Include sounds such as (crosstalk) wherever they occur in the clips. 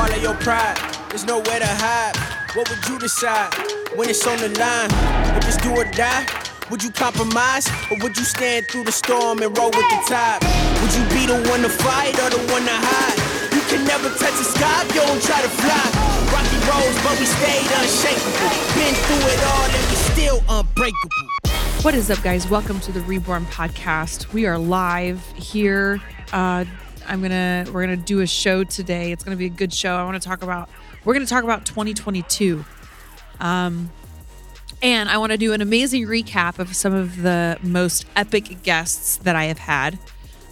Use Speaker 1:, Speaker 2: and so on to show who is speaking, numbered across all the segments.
Speaker 1: Swallow your pride, there's nowhere to hide. What would you decide when it's on the line? If it's do or die, would you compromise? Or would you stand through the storm and roll with the tide? Would you be the one to fight or the one to hide? You can never touch the sky if you don't try to fly. Rocky roads, but we stayed unshakable. Been through it all and we still unbreakable.
Speaker 2: What is up, guys? Welcome to the Reborn Podcast. We are live here. Uh, I'm gonna we're gonna do a show today. It's gonna be a good show. I want to talk about we're gonna talk about 2022. Um, and I want to do an amazing recap of some of the most epic guests that I have had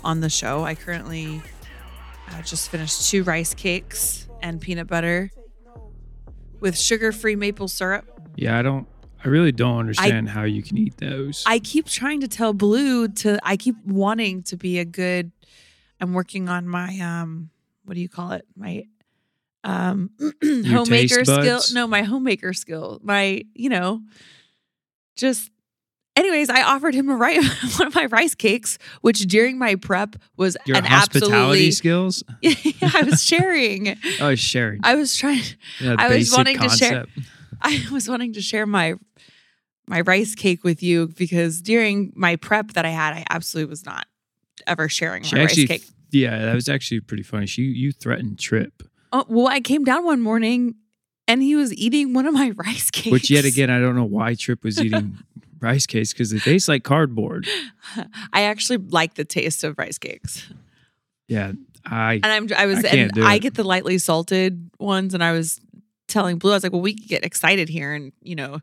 Speaker 2: on the show. I currently uh, just finished two rice cakes and peanut butter with sugar-free maple syrup.
Speaker 3: Yeah, I don't. I really don't understand how you can eat those.
Speaker 2: I keep trying to tell Blue to I keep wanting to be a good I'm working on my um what do you call it? My um (clears throat) homemaker skill. No, my homemaker skill. My, you know, just anyways, I offered him a rice (laughs) one of my rice cakes, which during my prep was
Speaker 3: Your
Speaker 2: an
Speaker 3: hospitality
Speaker 2: absolutely
Speaker 3: skills. (laughs)
Speaker 2: yeah, I was sharing. (laughs)
Speaker 3: Oh, sharing.
Speaker 2: I was trying
Speaker 3: Yeah,
Speaker 2: I was wanting to share- I was wanting to share my my rice cake with you because during my prep that I had, I absolutely was not ever sharing my
Speaker 3: She
Speaker 2: rice
Speaker 3: actually,
Speaker 2: cake.
Speaker 3: yeah, that was actually pretty funny. She, you threatened Trip,
Speaker 2: Oh, well, I came down one morning and he was eating one of my (laughs) rice cakes.
Speaker 3: which yet again, I don't know why Trip was eating (laughs) rice cakes because they taste like cardboard.
Speaker 2: I actually like the taste of rice cakes,
Speaker 3: Yeah, I.
Speaker 2: and I'm I was
Speaker 3: I
Speaker 2: and I get the lightly salted ones, and I was telling Blue, I was like, well, we could get excited here and you know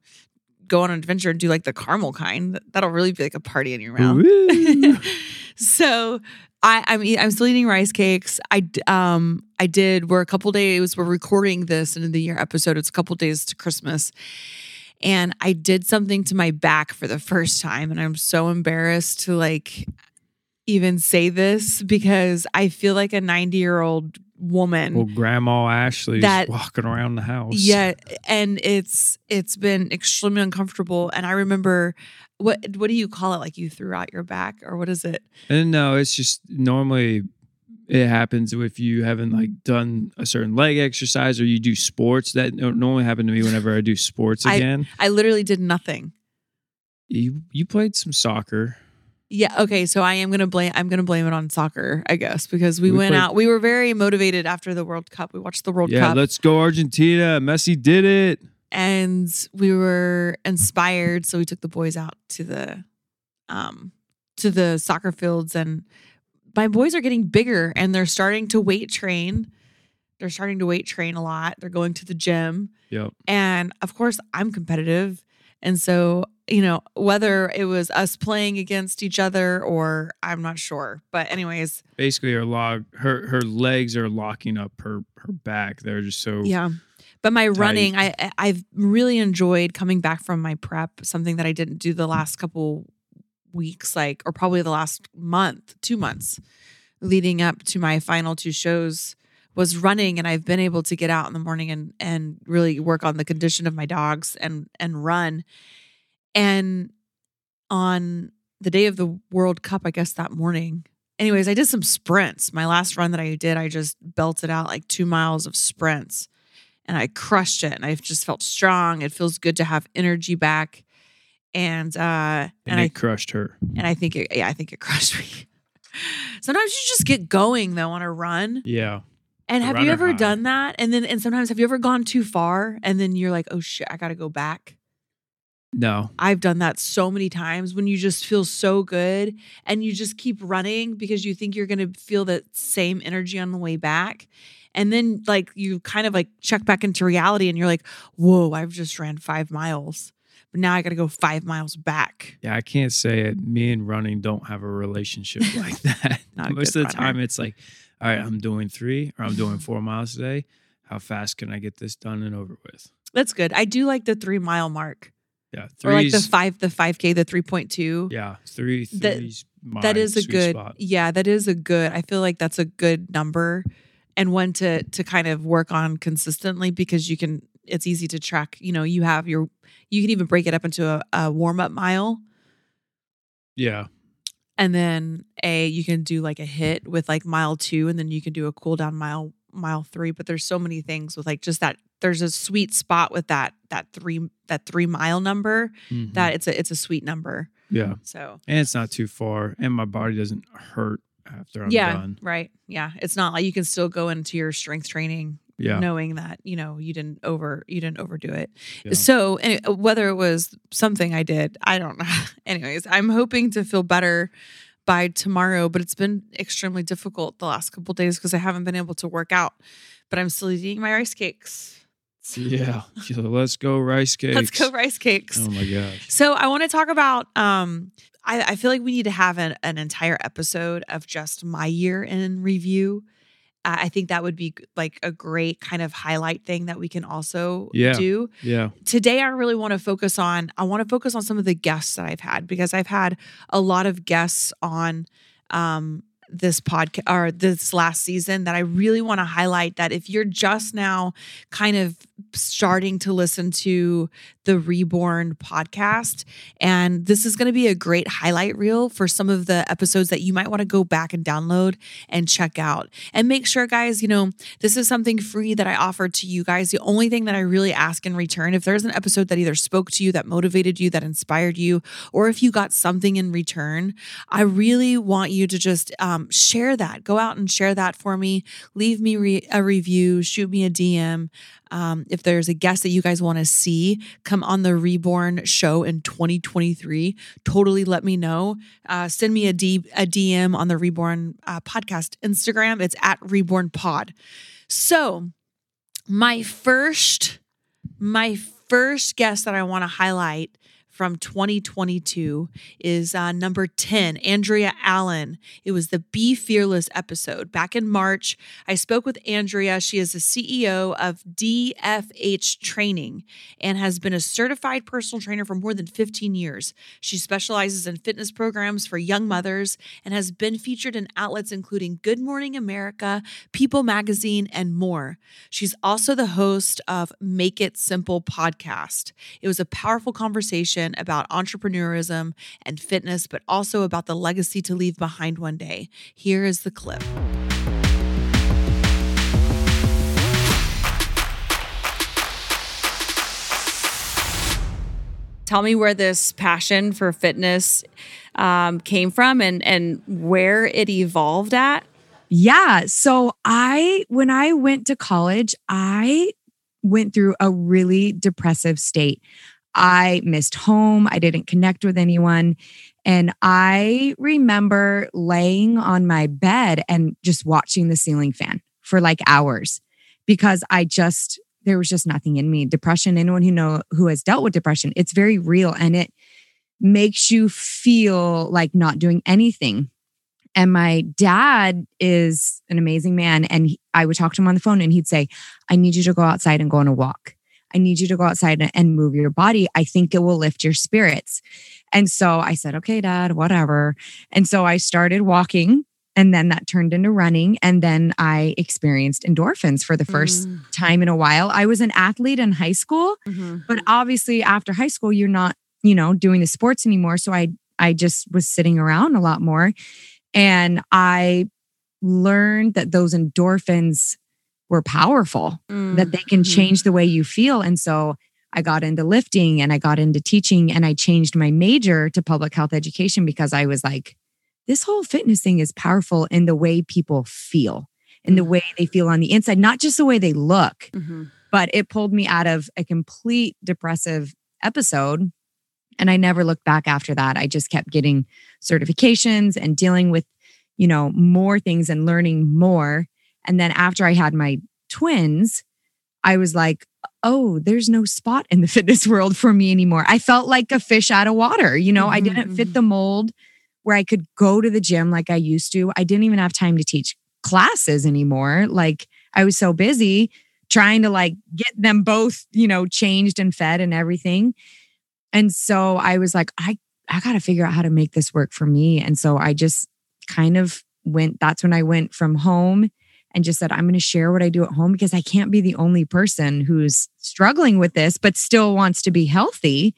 Speaker 2: go on an adventure and do like the caramel kind. That'll really be like a party in your mouth. (laughs) So I, I'm I'm still eating rice cakes. I um I did. We're a couple days. We're recording this end of the year episode. It's a couple days to Christmas, and I did something to my back for the first time, and I'm so embarrassed to like even say this because I feel like a 90 year old woman.
Speaker 3: well, Grandma Ashley's
Speaker 2: That-
Speaker 3: walking around the house.
Speaker 2: Yeah, and it's it's been extremely uncomfortable. And I remember what what do you call it? Like you threw out your back, or what is it?
Speaker 3: And no, it's just normally it happens if you haven't like done a certain leg exercise or you do sports. That normally happen to me whenever I do sports
Speaker 2: I-
Speaker 3: again.
Speaker 2: I literally did nothing.
Speaker 3: you you played some soccer.
Speaker 2: Yeah. Okay. So I am gonna blame. I'm gonna blame it on soccer, I guess, because we,
Speaker 3: We
Speaker 2: went
Speaker 3: played-
Speaker 2: out. We were very motivated after the World Cup. We watched the World
Speaker 3: yeah,
Speaker 2: Cup,
Speaker 3: let's go Argentina. Messi did it.
Speaker 2: and we were inspired. So we took the boys out to the, um, to the soccer fields, and my boys are getting bigger, and they're starting to weight train. They're starting to weight train a lot. They're going to the gym.
Speaker 3: Yep.
Speaker 2: And of course, I'm competitive. And so, you know, whether it was us playing against each other or I'm not sure. But, anyways,
Speaker 3: Basically, her log her her legs are locking up her her back. They're just so
Speaker 2: yeah. But my
Speaker 3: Tight.
Speaker 2: running, I I- I've really enjoyed coming back from my prep, something that I didn't do the last couple weeks, like, or probably the last month, two months leading up to my final two shows was running and I've been able to get out in the morning and and really work on the condition of my dogs and and run. And on the day of the World Cup, I guess that morning. Anyways, I did some sprints. My last run that I did, I just belted out like 2 miles of sprints and I crushed it and I just felt strong. It feels good to have energy back. And uh
Speaker 3: and,
Speaker 2: and
Speaker 3: it
Speaker 2: I
Speaker 3: crushed her.
Speaker 2: and I think it yeah, I think it (laughs) crushed me. Sometimes you just get going though on a run.
Speaker 3: Yeah.
Speaker 2: And have you ever
Speaker 3: high.
Speaker 2: done that? And then and sometimes have you ever gone too far and then you're like, "Oh shit, I got to go back."
Speaker 3: No.
Speaker 2: I've done that so many times when you just feel so good and you just keep running because you think you're going to feel that same energy on the way back. And then like you kind of like check back into reality and you're like, "Whoa, I've just ran 5 miles." but now I got to go five miles back.
Speaker 3: Yeah, I can't say it. Me and running don't have a relationship (laughs) like that. Most of the
Speaker 2: runner.
Speaker 3: time, it's like, all right, I'm doing three or I'm doing (laughs) four miles today. How fast can I get this done and over with?
Speaker 2: That's good. I do like the three mile mark
Speaker 3: Yeah,
Speaker 2: or like the five, the 5K, the 3.2.
Speaker 3: Yeah, three.
Speaker 2: That-
Speaker 3: Three's
Speaker 2: that is a good
Speaker 3: spot.
Speaker 2: yeah that is a good i feel like that's a good number and one to to kind of work on consistently because you can it's easy to track you know you have your you can even break it up into a, a warm-up mile
Speaker 3: Yeah,
Speaker 2: and then a you can do like a HIIT with like mile two and then you can do a cool down mile mile three but there's so many things with like just that there's a sweet spot with that that three that three mile number
Speaker 3: mhm.
Speaker 2: that it's a it's a sweet number.
Speaker 3: Yeah,
Speaker 2: so.
Speaker 3: And it's not too far, and my body doesn't hurt after I'm
Speaker 2: yeah
Speaker 3: done.
Speaker 2: right. Yeah. It's not like you can still go into your strength training
Speaker 3: Yeah,
Speaker 2: knowing that you know you didn't over you didn't overdo it.
Speaker 3: Yeah.
Speaker 2: so whether it was something i did i don't know. (laughs) Anyways i'm hoping to feel better by tomorrow but it's been extremely difficult the last couple days because i haven't been able to work out but i'm still eating my rice cakes
Speaker 3: yeah. So let's go rice cakes. (laughs)
Speaker 2: let's go rice cakes
Speaker 3: Oh my gosh.
Speaker 2: So I want to talk about. Um, I, I feel like we need to have an, an entire episode of just my year in review. I think that would be like a great kind of highlight thing that we can also
Speaker 3: Yeah.
Speaker 2: do.
Speaker 3: Yeah.
Speaker 2: Today, I really want to focus on. I want to focus on some of the guests that I've had because I've had a lot of guests on. Um, this podcast or this last season that I really want to highlight that if you're just now kind of starting to listen to the Reborn podcast, and this is going to be a great highlight reel for some of the episodes that you might want to go back and download and check out. And make sure, guys, you know, this is something free that I offer to you guys. The only thing that I really ask in return, if there's an episode that either spoke to you, that motivated you, that inspired you, or if you got something in return, I really want you to just um, share that. Go out and share that for me. Leave me re- a review, shoot me a DM. Um, if there's a guest that you guys want to see come on the Reborn show in 2023, totally let me know. Uh, send me a, D- a DM on the Reborn uh, podcast Instagram. It's at Reborn Pod. So, my first, my first guest that I want to highlight from 2022 is uh, number 10, Andrea Allen. It was the Be Fearless episode. Back in March, I spoke with Andrea. She is the CEO of DFH Training and has been a certified personal trainer for more than 15 years. She specializes in fitness programs for young mothers and has been featured in outlets including Good Morning America, People Magazine, and more. She's also the host of Make It Simple podcast. It was a powerful conversation about entrepreneurism and fitness, but also about the legacy to leave behind one day. Here is the clip. Tell me where this passion for fitness um, came from and, and where it evolved at.
Speaker 4: Yeah. So I, when I went to college, I went through a really depressive state. I missed home. I didn't connect with anyone. And I remember laying on my bed and just watching the ceiling fan for like hours because I just, there was just nothing in me. Depression, anyone who know who has dealt with depression, it's very real and it makes you feel like not doing anything. And my dad is an amazing man. And he- I would talk to him on the phone and he'd say, I need you to go outside and go on a walk. I need you to go outside and- move your body. I think it will lift your spirits. And so I said, okay, dad, whatever. And so I started walking and then that turned into running. And then I experienced endorphins for the first
Speaker 2: Mm,
Speaker 4: time in a while. I was an athlete in high school,
Speaker 2: mhm.
Speaker 4: but obviously after high school, you're not, you know, doing the sports anymore. So I, I just was sitting around a lot more. And I learned that those endorphins were powerful, that they can
Speaker 2: Mhm.
Speaker 4: change the way you feel. And so I got into lifting and I got into teaching and I changed my major to public health education because I was like, this whole fitness thing is powerful in the way people feel, in the way they feel on the inside, not just the way they look
Speaker 2: Mhm.
Speaker 4: but it pulled me out of a complete depressive episode. And I never looked back after that. I just kept getting certifications and dealing with, you know, more things and learning more. And then after I had my twins, I was like, oh, there's no spot in the (laughs) fitness world for me anymore. I felt like a fish out of water. You know, I didn't fit mm-hmm. the mold where I could go to the gym like I used to. I didn't even have time to teach classes anymore. Like I was so busy trying to like get them both, you know, changed and fed and everything. And so I was like, I I got to figure out how to make this work for me. And so I just kind of went that's when I went from home and just said, I'm going to share what I do at home because I can't be the only person who's struggling with this, but still wants to be healthy.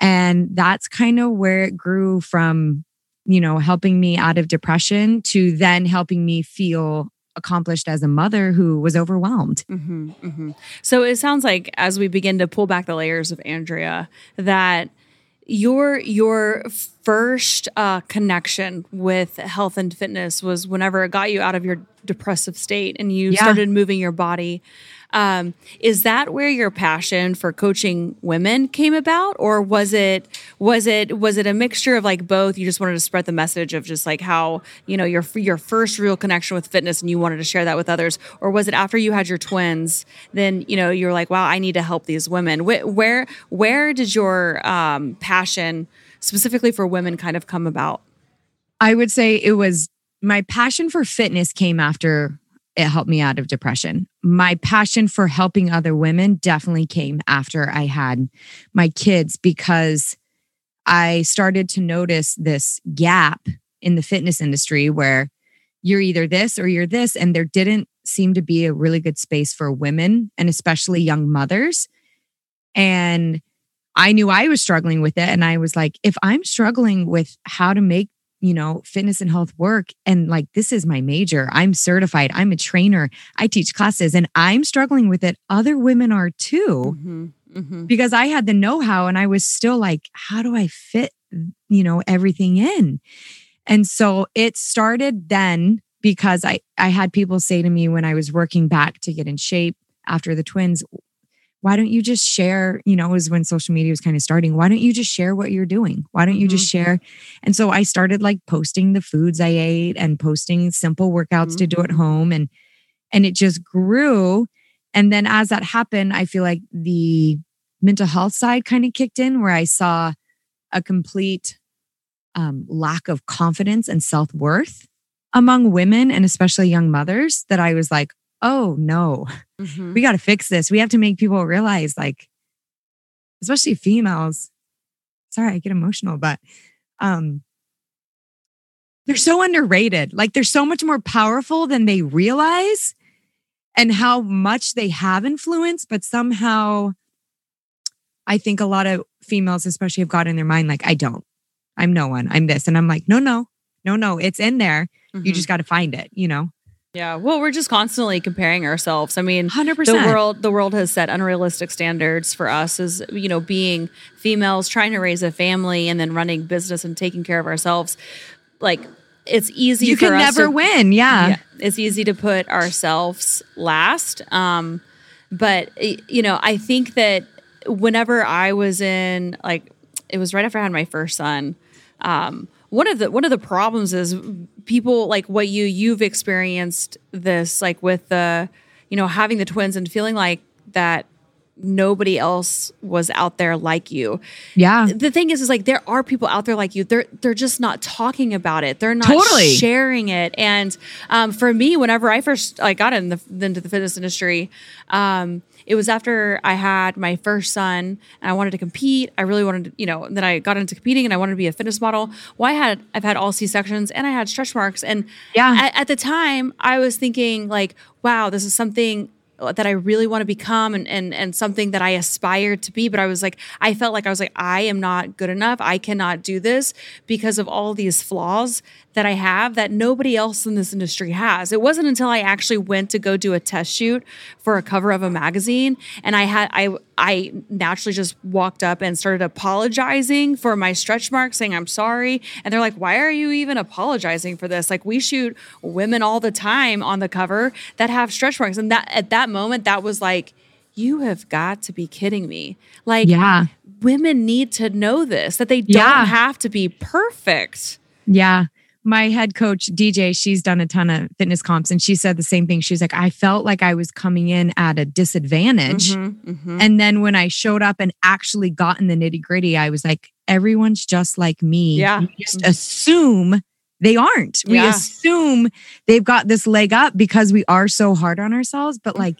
Speaker 4: And that's kind of where it grew from, you know, helping me out of depression to then helping me feel accomplished as a mother who was overwhelmed.
Speaker 2: hmm hmm So it sounds like as we begin to pull back the layers of Andrea, that your your first uh, connection with health and fitness was whenever it got you out of your depressive state and you
Speaker 4: Yeah.
Speaker 2: started moving your body. Um, is that where your passion for coaching women came about, or was it was it was it a mixture of like both? You just wanted to spread the message of just like how you know your your first real connection with fitness, and you wanted to share that with others, or was it after you had your twins? Then you know you're like, wow, I need to help these women. Where where, where did your um, passion specifically for women kind of come about?
Speaker 4: I would say it was my passion for fitness came after it helped me out of depression. My passion for helping other women definitely came after I had my kids because I started to notice this gap in the fitness industry where you're either this or you're this. And there didn't seem to be a really good space for women and especially young mothers. And I knew I was struggling with it. And I was like, if I'm struggling with how to make, you know, fitness and health work, and like this is my major, I'm certified, I'm a trainer, I teach classes, and I'm struggling with it, other women are too
Speaker 2: Mm-hmm. Mm-hmm.
Speaker 4: because I had the know how and I was still like, how do I fit, you know, everything in? And so it started then because I, I had people say to me when I was working back to get in shape after the twins, why don't you just share? You know, it was when social media was kind of starting. Why don't you just share what you're doing? Why don't you just share? And so I started like posting the foods I ate and posting simple workouts to do at home. And and it just grew. And then as that happened, I feel like the mental health side kind of kicked in where I saw a complete um, lack of confidence and self worth among women and especially young mothers that I was like, oh no,
Speaker 2: Mm-hmm.
Speaker 4: we got to fix this. We have to make people realize, like, especially females. Sorry, I get emotional, but um, they're so underrated. Like, they're so much more powerful than they realize, and how much they have influence. But somehow, I think a lot of females, especially, have got in their mind, like, I don't. I'm no one. I'm this, and I'm like, no, no, no, no. It's in there. You just got to find it. You know,
Speaker 2: yeah. Well, we're just constantly comparing ourselves. I mean,
Speaker 4: hundred
Speaker 2: the
Speaker 4: percent.
Speaker 2: world the world has set unrealistic standards for us as you know being females trying to raise a family and then running business and taking care of ourselves like it's easy
Speaker 4: You can never
Speaker 2: to,
Speaker 4: win.
Speaker 2: yeah, it's easy to put ourselves last um but you know i think that whenever i was in like it was right after i had my first son um one of the one of the problems is people like what you you've experienced this like with the you know having the twins and feeling like that nobody else was out there like you
Speaker 4: Yeah.
Speaker 2: the thing is is like there are people out there like you they're they're just not talking about it they're not
Speaker 4: Totally.
Speaker 2: sharing it and um, for me whenever i first like got in the, into the fitness industry um, it was after i had my first son and i wanted to compete i really wanted to you know then i got into competing and i wanted to be a fitness model well i had i've had all c-sections and i had stretch marks and
Speaker 4: Yeah.
Speaker 2: at, at the time i was thinking like wow this is something that I really want to become and, and and something that I aspire to be. But I was like, I felt like I was like, I am not good enough. I cannot do this because of all these flaws that I have that nobody else in this industry has. It wasn't until I actually went to go do a test shoot for a cover of a magazine and I had I I naturally just walked up and started apologizing for my stretch marks, saying I'm sorry. And they're like, why are you even apologizing for this? Like we shoot women all the time on the cover that have stretch marks. And that at that moment, that was like, you have got to be kidding me. Like
Speaker 4: Yeah.
Speaker 2: women need to know this, that they don't
Speaker 4: Yeah.
Speaker 2: have to be perfect.
Speaker 4: Yeah. my head coach DJ, she's done a ton of fitness comps and she said the same thing. She's like, I felt like I was coming in at a disadvantage.
Speaker 5: Mhm, mhm.
Speaker 4: And then when I showed up and actually got in the nitty gritty, I was like, everyone's just like me.
Speaker 5: Yeah.
Speaker 4: We just assume they aren't. We
Speaker 5: Yeah.
Speaker 4: assume they've got this leg up because we are so hard on ourselves. But like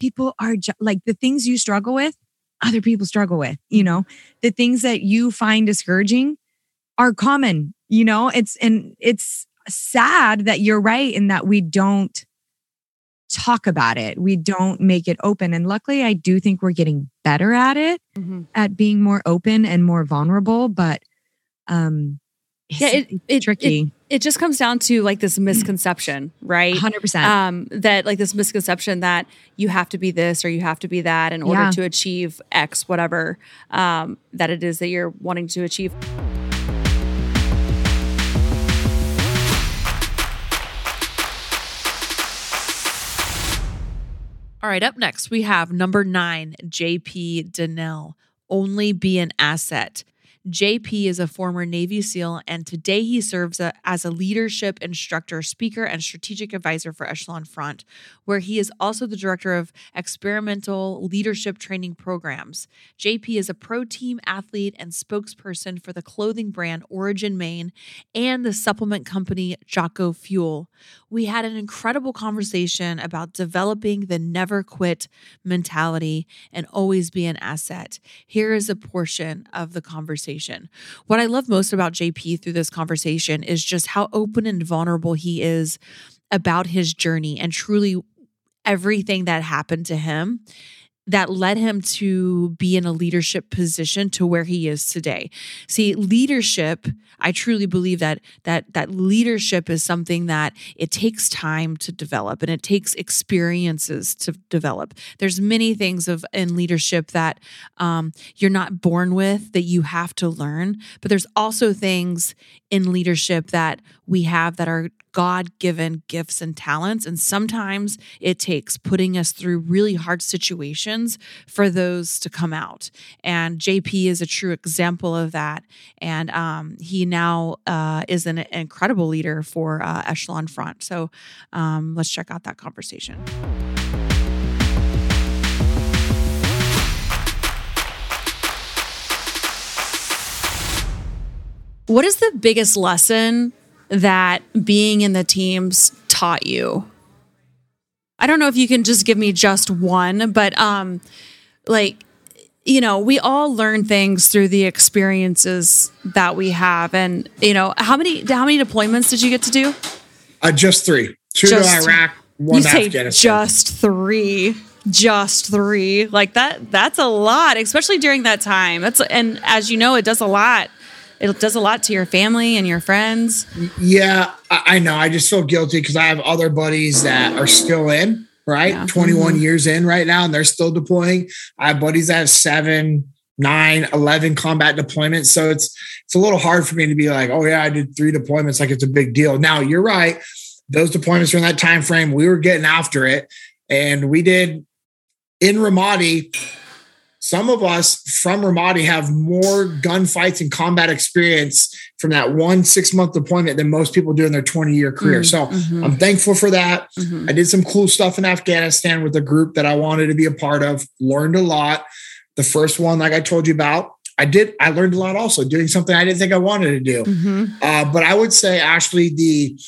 Speaker 4: people are ju- like the things you struggle with, other people struggle with, you know, the things that you find discouraging are common, you know, it's, and it's sad that you're right in that we don't talk about it. We don't make it open. And luckily, I do think we're getting better at it,
Speaker 5: Mhm.
Speaker 4: at being more open and more vulnerable. But um,
Speaker 5: Yeah,
Speaker 4: it's-
Speaker 5: it, it,
Speaker 4: tricky.
Speaker 5: It, it just comes down to like this misconception, right?
Speaker 4: 100%.
Speaker 5: um, that like this misconception that you have to be this or you have to be that in order
Speaker 4: Yeah.
Speaker 5: to achieve X, whatever um, that it is that you're wanting to achieve.
Speaker 2: All right, up next, we have number nine, JP Dinnell. Only be an asset. JP is a former Navy SEAL, and today he serves a- as a leadership instructor, speaker, and strategic advisor for Echelon Front, where he is also the director of experimental leadership training programs. JP is a pro team athlete and spokesperson for the clothing brand Origin Maine and the supplement company Jocko Fuel. We had an incredible conversation about developing the never quit mentality and always be an asset. Here is a portion of the conversation. What I love most about JP through this conversation is just how open and vulnerable he is about his journey and truly everything that happened to him that led him to be in a leadership position to where he is today. See, leadership, I truly believe that that that leadership is something that it takes time to develop and it takes experiences to develop. There's many things of in leadership that um, you're not born with that you have to learn, but there's also things in leadership that we have that are God given gifts and talents. And sometimes it takes putting us through really hard situations for those to come out. And JP is a true example of that. And um, he now uh, is an incredible leader for uh, Echelon Front. So um, let's check out that conversation. What is the biggest lesson that being in the teams taught you? I don't know if you can just give me just one, but um like you know, we all learn things through the experiences that we have and you know, how many how many deployments did you get to do?
Speaker 6: Uh, just three. Two
Speaker 5: Just-
Speaker 6: to Iraq, one
Speaker 5: you
Speaker 6: to
Speaker 5: say
Speaker 6: Afghanistan.
Speaker 5: just 3. Just 3. Like that that's a lot, especially during that time. That's and as you know, it does a lot. It does a lot to your family and your friends.
Speaker 6: yeah, I, I know. I just feel guilty because I have other buddies that are still in, right?
Speaker 5: Yeah.
Speaker 6: 21 mm-hmm. years in right now, and they're still deploying. I have buddies that have seven, nine, 11 combat deployments. So it's it's a little hard for me to be like, oh yeah, I did three deployments, like it's a big deal. Now you're right. Those deployments during that time frame, we were getting after it, and we did in Ramadi. Some of us from Ramadi have more gunfights and combat experience from that one six month deployment than most people do in their 20 year career.
Speaker 5: Mm,
Speaker 6: so
Speaker 5: mhm.
Speaker 6: I'm thankful for that.
Speaker 5: Mhm.
Speaker 6: I did some cool stuff in Afghanistan with a group that I wanted to be a part of, learned a lot. The first one, like I told you about, I did, I learned a lot also doing something I didn't think I wanted to do.
Speaker 5: Mhm.
Speaker 6: Uh, but I would say, Ashley, the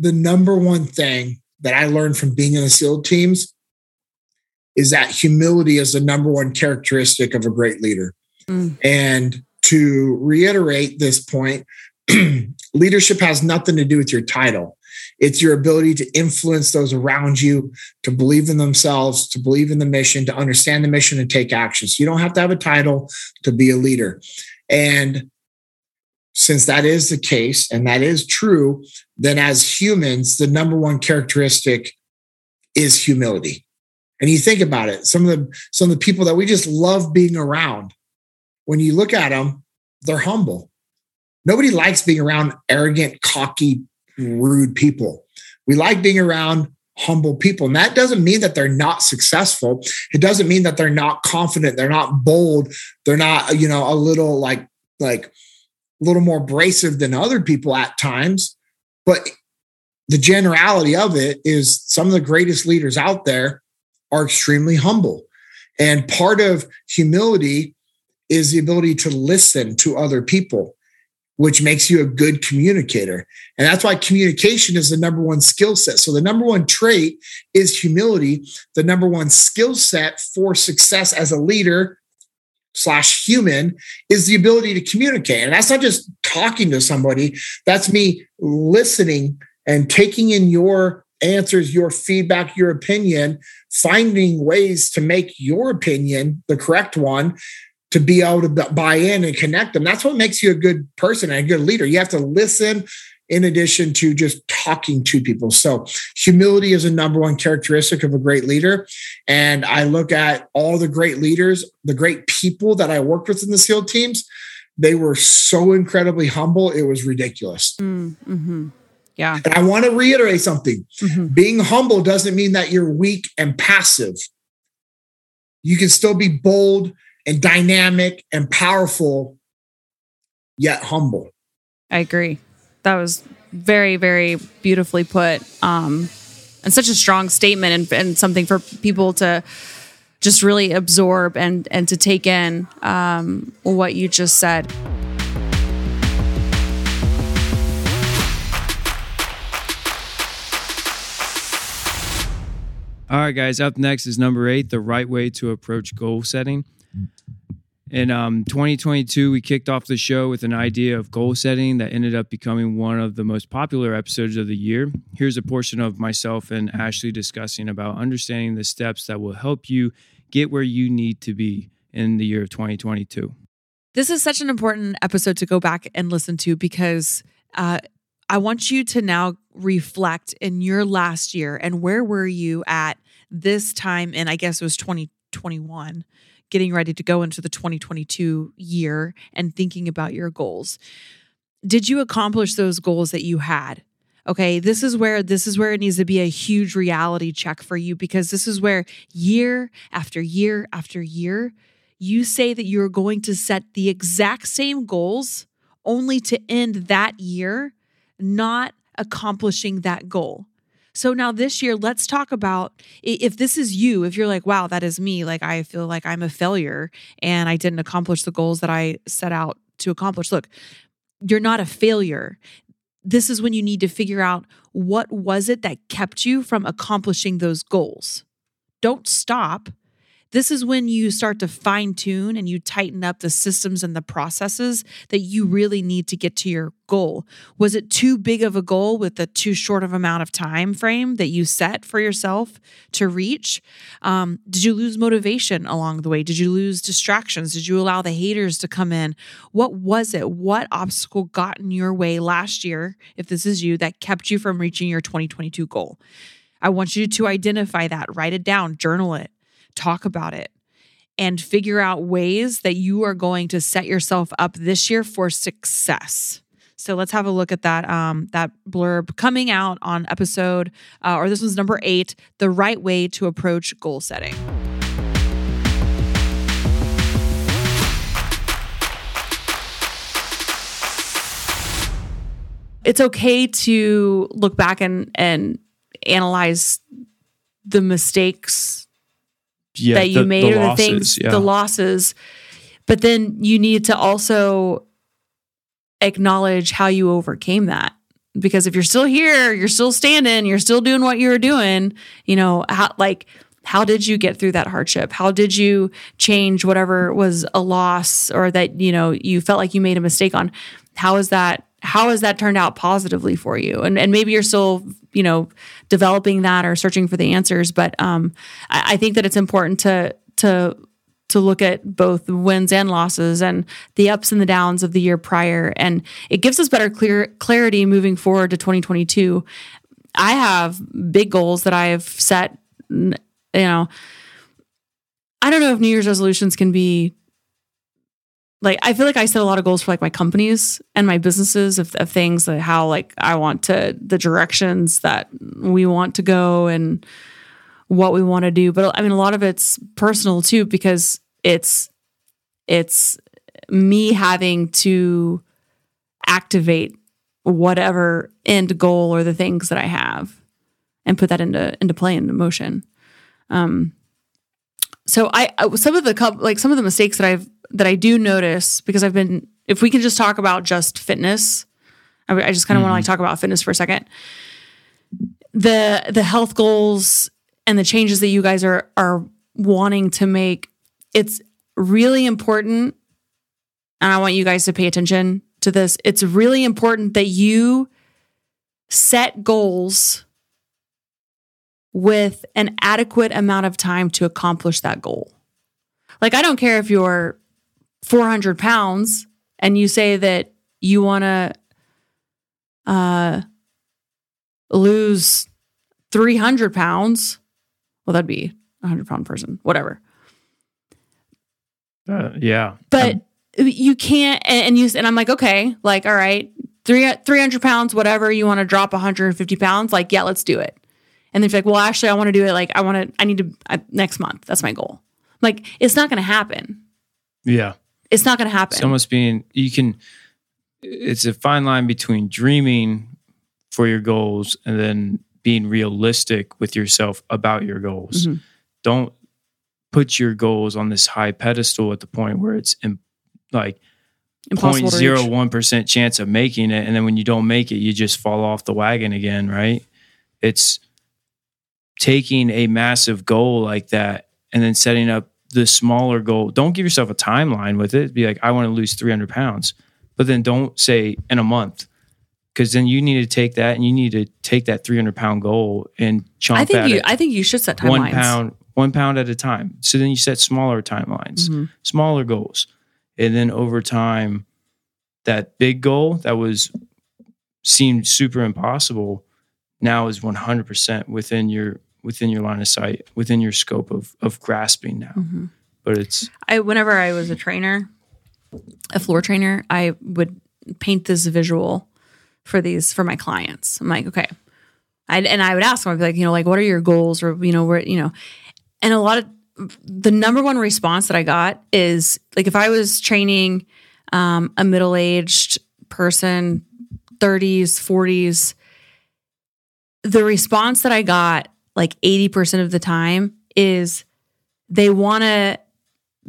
Speaker 6: the number one thing that I learned from being in the SEAL teams is that humility is the number one characteristic of a great leader.
Speaker 5: Mm.
Speaker 6: And to reiterate this point, (clears throat) leadership has nothing to do with your title. It's your ability to influence those around you, to believe in themselves, to believe in the mission, to understand the mission and take action. So you don't have to have a title to be a leader. And since that is the case and that is true, then as humans, the number one characteristic is humility. And you think about it, some of the some of the people that we just love being around, when you look at them, they're humble. Nobody likes being around arrogant, cocky, rude people. We like being around humble people. And that doesn't mean that they're not successful. It doesn't mean that they're not confident, they're not bold, they're not, you know, a little like like a little more abrasive than other people at times. But the generality of it is some of the greatest leaders out there are extremely humble. And part of humility is the ability to listen to other people, which makes you a good communicator. And that's why communication is the number one skill set. So the number one trait is humility. The number one skill set for success as a leader slash human is the ability to communicate. And that's not just talking to somebody, that's me listening and taking in your answers, your feedback, your opinion, finding ways to make your opinion the correct one to be able to buy in and connect them. That's what makes you a good person and a good leader. You have to listen in addition to just talking to people. So, humility is a number one characteristic of a great leader. And I look at all the great leaders, the great people that I worked with in the SEAL teams, they were so incredibly humble. It was ridiculous.
Speaker 5: Mm-hmm. Yeah.
Speaker 6: And I want to reiterate something mm-hmm. being humble doesn't mean that you're weak and passive. You can still be bold and dynamic and powerful, yet humble.
Speaker 5: I agree. That was very, very beautifully put. Um, and such a strong statement and, and something for people to just really absorb and and to take in um, what you just said.
Speaker 3: All right, guys. Up next is number eight: the right way to approach goal setting. In um, 2022, we kicked off the show with an idea of goal setting that ended up becoming one of the most popular episodes of the year. Here's a portion of myself and Ashley discussing about understanding the steps that will help you get where you need to be in the year of 2022.
Speaker 2: This is such an important episode to go back and listen to because uh, I want you to now reflect in your last year and where were you at this time? And I guess it was 2021 getting ready to go into the 2022 year and thinking about your goals. Did you accomplish those goals that you had? Okay, this is where this is where it needs to be a huge reality check for you because this is where year after year after year you say that you're going to set the exact same goals only to end that year not accomplishing that goal. So now this year, let's talk about if this is you, if you're like, wow, that is me, like I feel like I'm a failure and I didn't accomplish the goals that I set out to accomplish. Look, you're not a failure. This is when you need to figure out what was it that kept you from accomplishing those goals. Don't stop. This is when you start to fine tune and you tighten up the systems and the processes that you really need to get to your goal. Was it too big of a goal with a too short of amount of time frame that you set for yourself to reach? Um, did you lose motivation along the way? Did you lose distractions? Did you allow the haters to come in? What was it? What obstacle got in your way last year, if this is you, that kept you from reaching your 2022 goal? I want you to identify that, write it down, journal it talk about it and figure out ways that you are going to set yourself up this year for success. So let's have a look at that um, that blurb coming out on episode, uh, or this one's number eight: the right way to approach goal setting.
Speaker 5: It's okay to look back and and analyze the mistakes yeah, that you the, made the or losses, the things, yeah. the losses. But then you need to also acknowledge how you overcame that. Because if you're still here, you're still standing, you're still doing what you were doing, you know, how, like, how did you get through that hardship? How did you change whatever was a loss or that, you know, you felt like you made a mistake on? How is that how has that turned out positively for you? And and maybe you're still, you know, developing that or searching for the answers. But um, I, I think that it's important to to to look at both wins and losses and the ups and the downs of the year prior, and it gives us better clear clarity moving forward to 2022. I have big goals that I have set. You know, I don't know if New Year's resolutions can be like I feel like I set a lot of goals for like my companies and my businesses of, of things that how like I want to the directions that we want to go and what we want to do. But I mean a lot of it's personal too because it's it's me having to
Speaker 2: activate whatever end goal or the things that I have and put that into into play into motion. Um so I, I some of the like some of the mistakes that I've that I do notice because I've been if we can just talk about just fitness I, I just kind of want to like mm-hmm. talk about fitness for a second the the health goals and the changes that you guys are are wanting to make it's really important and I want you guys to pay attention to this it's really important that you set goals with an adequate amount of time to accomplish that goal. Like, I don't care if you're 400 pounds and you say that you want to uh, lose 300 pounds. Well, that'd be a 100 pound person, whatever.
Speaker 3: Uh, yeah.
Speaker 2: But
Speaker 3: Um,
Speaker 2: you can't, and, you, and I'm like, okay, like, all right, three, 300 pounds, whatever, you want to drop 150 pounds, like, yeah, let's do it. And then you're like, well, actually, I want to do it. Like, I want to, I need to, I, next month. That's my goal. Like, it's not going to happen.
Speaker 3: yeah.
Speaker 2: It's not going to happen.
Speaker 3: It's almost being you can. It's a fine line between dreaming for your goals and then being realistic with yourself about your goals.
Speaker 2: Mhm.
Speaker 3: Don't put your goals on this high pedestal at the point where it's in, like
Speaker 2: Impossible
Speaker 3: point zero one percent chance of making it, and then when you don't make it, you just fall off the wagon again, right? It's taking a massive goal like that and then setting up the smaller goal. Don't give yourself a timeline with it. Be like, I want to lose three hundred pounds, but then don't say in a month. Because then you need to take that and you need to take that 300 pound goal and chomp
Speaker 2: I think you, I think you should set timelines.
Speaker 3: one pound, one pound at a time. So then you set smaller timelines,
Speaker 2: Mhm.
Speaker 3: smaller goals. And then over time, that big goal that was seemed super impossible now is 100% within your within your line of sight, within your scope of of grasping now.
Speaker 2: Mhm.
Speaker 3: But it's
Speaker 2: I whenever I was a trainer, a floor trainer, I would paint this visual for these for my clients. I'm like, okay, I and I would ask them, I'd be like, you know, like what are your goals, or you know, where you know, and a lot of the number one response that I got is like if I was training um, a middle aged person, 30s, 40s, the response that I got like 80% of the time is they want to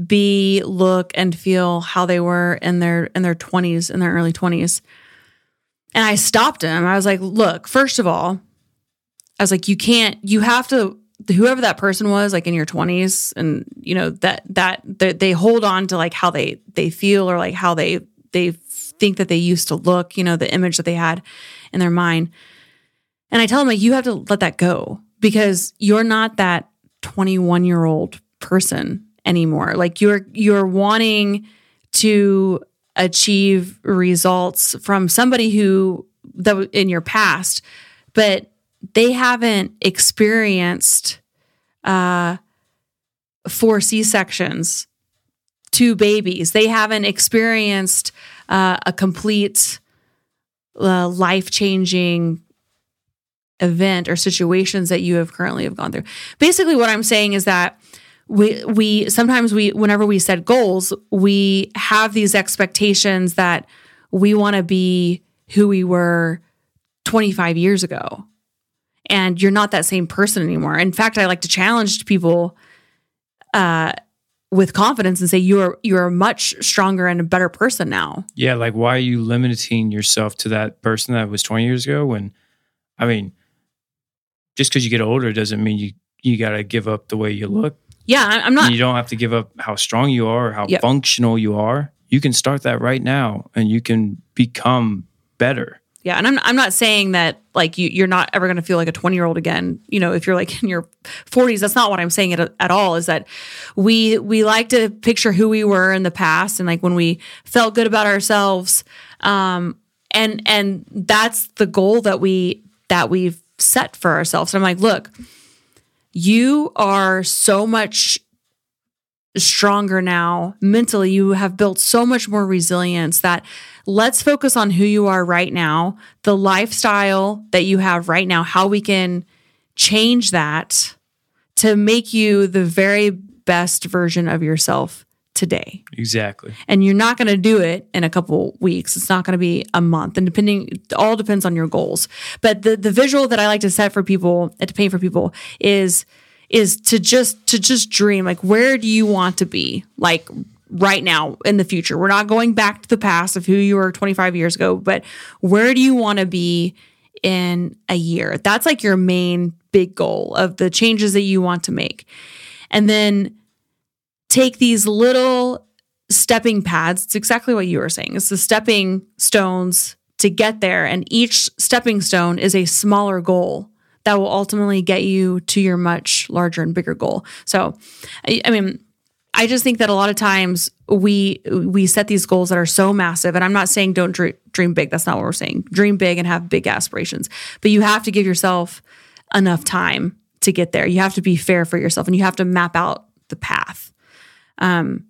Speaker 2: be look and feel how they were in their in their 20s in their early 20s and i stopped him i was like look first of all i was like you can't you have to whoever that person was like in your 20s and you know that that they, they hold on to like how they they feel or like how they they think that they used to look you know the image that they had in their mind. And i tell them like you have to let that go because you're not that 21 year old person anymore. Like you're you're wanting to achieve results from somebody who that in your past but they haven't experienced uh four c-sections two babies. They haven't experienced uh, a complete uh, life-changing event or situations that you have currently have gone through. Basically what i'm saying is that we we sometimes we whenever we set goals we have these expectations that we want to be who we were 25 years ago. And you're not that same person anymore. In fact i like to challenge people uh with confidence and say you're you're a much stronger and a better person now.
Speaker 3: Yeah, like why are you limiting yourself to that person that was 20 years ago when I mean just because you get older doesn't mean you you got to give up the way you look
Speaker 2: yeah i'm not
Speaker 3: And you don't have to give up how strong you are or how
Speaker 2: Yep.
Speaker 3: functional you are. You can start that right now and you can become better.
Speaker 2: Yeah, and I'm I'm not saying that like you you're not ever going to feel like a 20 year old again. You know, if you're like in your 40s, that's not what I'm saying at, at all. Is that we we like to picture who we were in the past and like when we felt good about ourselves, um, and and that's the goal that we that we've set for ourselves. And I'm like, look, you are so much stronger now mentally you have built so much more resilience that let's focus on who you are right now the lifestyle that you have right now how we can change that to make you the very best version of yourself
Speaker 7: today.
Speaker 3: Exactly.
Speaker 7: And you're not going to do it in a couple weeks. It's not going to be a month. And depending, it all depends on your goals. But the, the visual that I like to set for people and to paint for people is, is to just, to just dream. Like, where do you want to be? Like, right now in the future. We're not going back to the past of who you were 25 years ago, but where do you want to be in a year? That's like your main big goal of the changes that you want to make. And then take these little stepping pads. It's exactly what you were saying. It's the stepping stones to get there. And each stepping stone is a smaller goal that will ultimately get you to your much larger and bigger goal. So, I, I mean, I just think that a lot of times we we set these goals that are so massive and I'm not saying don't dream, dream big that's not what we're saying dream big and have big aspirations but you have to give yourself enough time to get there you have to be fair for yourself and you have to map out the path um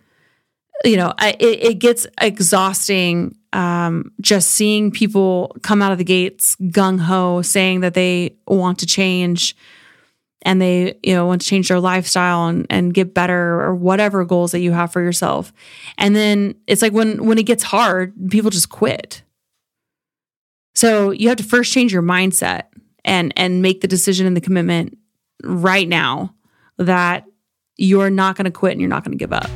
Speaker 7: you know I, it, it gets exhausting um just seeing people come out of the gates gung-ho saying that they want to change and they you know want to change their lifestyle and, and get better or whatever goals that you have for yourself. And then it's like when when it gets hard people just quit. So you have to first change your mindset and and make the decision and the commitment right now that you're not going to quit and you're not going to give up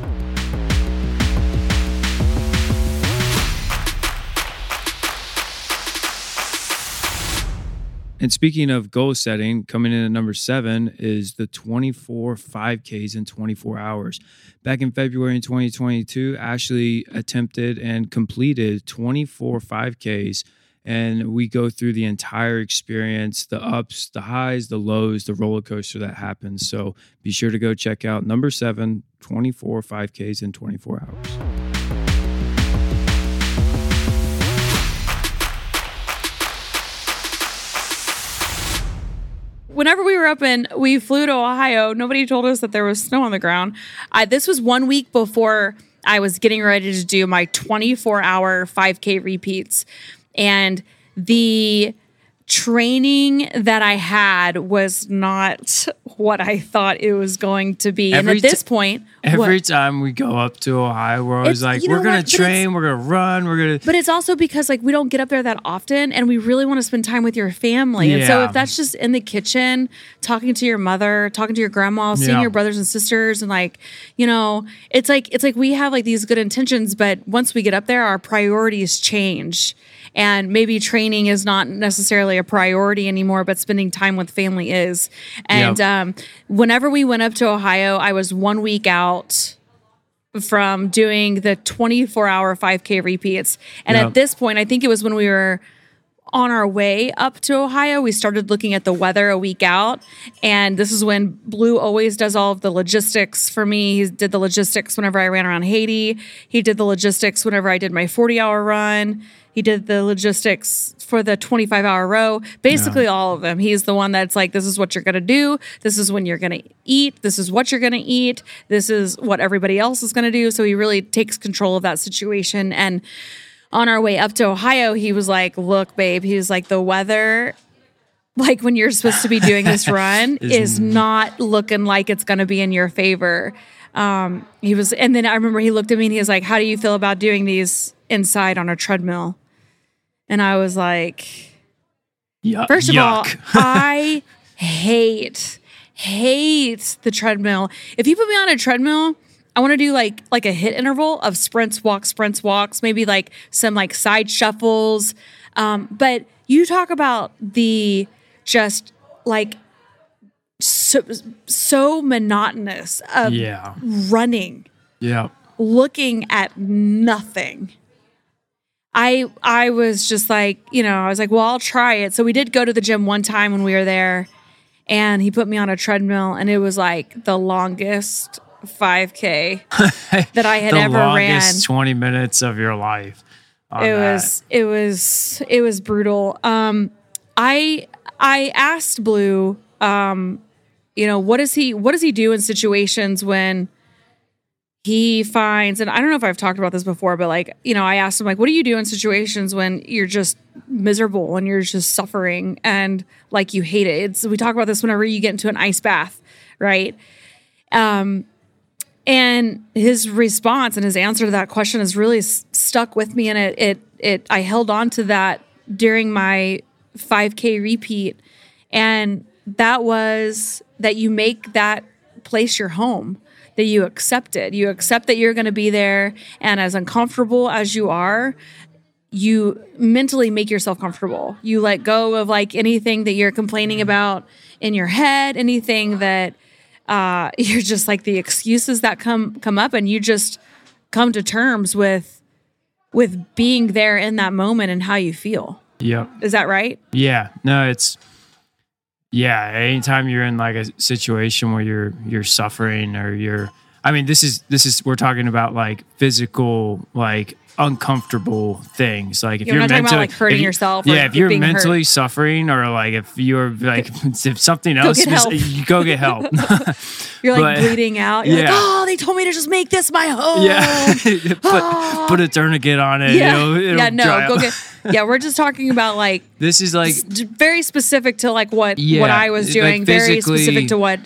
Speaker 3: And speaking of goal setting, coming in at number seven is the 24 5Ks in 24 hours. Back in February in 2022, Ashley attempted and completed 24 5Ks. And we go through the entire experience the ups, the highs, the lows, the roller coaster that happens. So be sure to go check out number seven 24 5Ks in 24 hours.
Speaker 2: whenever we were up in, we flew to Ohio. Nobody told us that there was snow on the ground. I, this was one week before I was getting ready to do my 24 hour 5K repeats. And the training that I had was not what I thought it was going to be.
Speaker 3: Every
Speaker 2: and at this point,
Speaker 3: Every
Speaker 2: what-
Speaker 3: time we go up to Ohio, we're always like,
Speaker 2: you know
Speaker 3: we're gonna train, we're gonna run, we're gonna.
Speaker 2: But it's also because like we don't get up there that often and we really want to spend time with your family. And so if that's just in the kitchen, talking to your mother, talking to your grandma, seeing
Speaker 3: Yeah.
Speaker 2: your brothers and sisters and like, you know, it's like it's like we have like these good intentions, but once we get up there our priorities change. And maybe training is not necessarily a priority anymore, but spending time with family is. And
Speaker 3: Yep.
Speaker 2: um, whenever we went up to Ohio, I was one week out from doing the 24 hour 5K repeats. And
Speaker 3: Yeah.
Speaker 2: at this point, I think it was when we were on our way up to Ohio, we started looking at the weather a week out. And this is when Blue always does all of the logistics for me. He did the logistics whenever I ran around Haiti, he did the logistics whenever I did my 40 hour run. He did the logistics for the 25 hour row, basically all of them. He's the one that's like, this is what you're going to do. This is when you're going to eat. This is what you're going to eat. This is what everybody else is going to do. So he really takes control of that situation. And on our way up to Ohio, he was like, look, babe, he was like, the weather. Like when you're supposed to be doing this (laughs) run
Speaker 3: Is
Speaker 2: is not looking like it's going to be in your favor. Um, he was, and then I remember he looked at me and he was like, "How do you feel about doing these inside on a treadmill?" And I was like,
Speaker 3: Yuck.
Speaker 2: First of all, (laughs) I hate hate the treadmill. If you put me on a treadmill, I want to do like like a HIIT interval of sprints, walks, sprints, walks, maybe like some like side shuffles. Um, but you talk about the just like so so monotonous of
Speaker 3: yeah,
Speaker 2: running
Speaker 3: yeah.
Speaker 2: looking at nothing. I I was just like, you know, I was like, well, I'll try it. So we did go to the gym one time when we were there, and he put me on a treadmill, and it was like the longest 5K (laughs) that I had
Speaker 3: the
Speaker 2: ever ran.
Speaker 3: 20 minutes of your life.
Speaker 2: It
Speaker 3: that.
Speaker 2: was it was it was brutal. Um, I I asked Blue, um, you know, what does he what does he do in situations when he finds and I don't know if I've talked about this before, but like, you know, I asked him like, what do you do in situations when you're just miserable and you're just suffering and like you hate it? It's we talk about this whenever you get into an ice bath, right? Um
Speaker 5: And his response and his answer to that question has really s- stuck with me, and it it it I held on to that during my 5K repeat, and that was that you make that place your home that you accept it. You accept that you're going to be there. And as uncomfortable as you are, you mentally make yourself comfortable. You let go of like anything that you're complaining about in your head, anything that uh, (laughs) you're just like the excuses that come come up, and you just come to terms with with being there in that moment and how you feel.
Speaker 3: Yep.
Speaker 5: Is that right?
Speaker 3: Yeah. No, it's yeah. Anytime you're in like a situation where you're you're suffering or you're I mean, this is this is we're talking about like physical, like uncomfortable things. Like if
Speaker 5: You're
Speaker 3: you're,
Speaker 5: not talking about,
Speaker 3: mentally,
Speaker 5: like, hurting
Speaker 3: you-
Speaker 5: yourself or
Speaker 3: Yeah, if you're
Speaker 5: being hurt.
Speaker 3: mentally suffering or like if you're like (laughs) if something else,
Speaker 5: get
Speaker 3: is- you go get help. (laughs)
Speaker 5: You're like
Speaker 3: But-
Speaker 5: bleeding out. You're like,
Speaker 3: Yeah.
Speaker 5: oh, they told me to just make this my home.
Speaker 3: yeah, (laughs) put ah. put a tourniquet on it.
Speaker 5: Yeah.
Speaker 3: it'll- it'll
Speaker 5: yeah, no, go get. Yeah, we're just talking about like
Speaker 3: This is like
Speaker 5: very specific to like what what I was
Speaker 3: like
Speaker 5: doing. very specific to what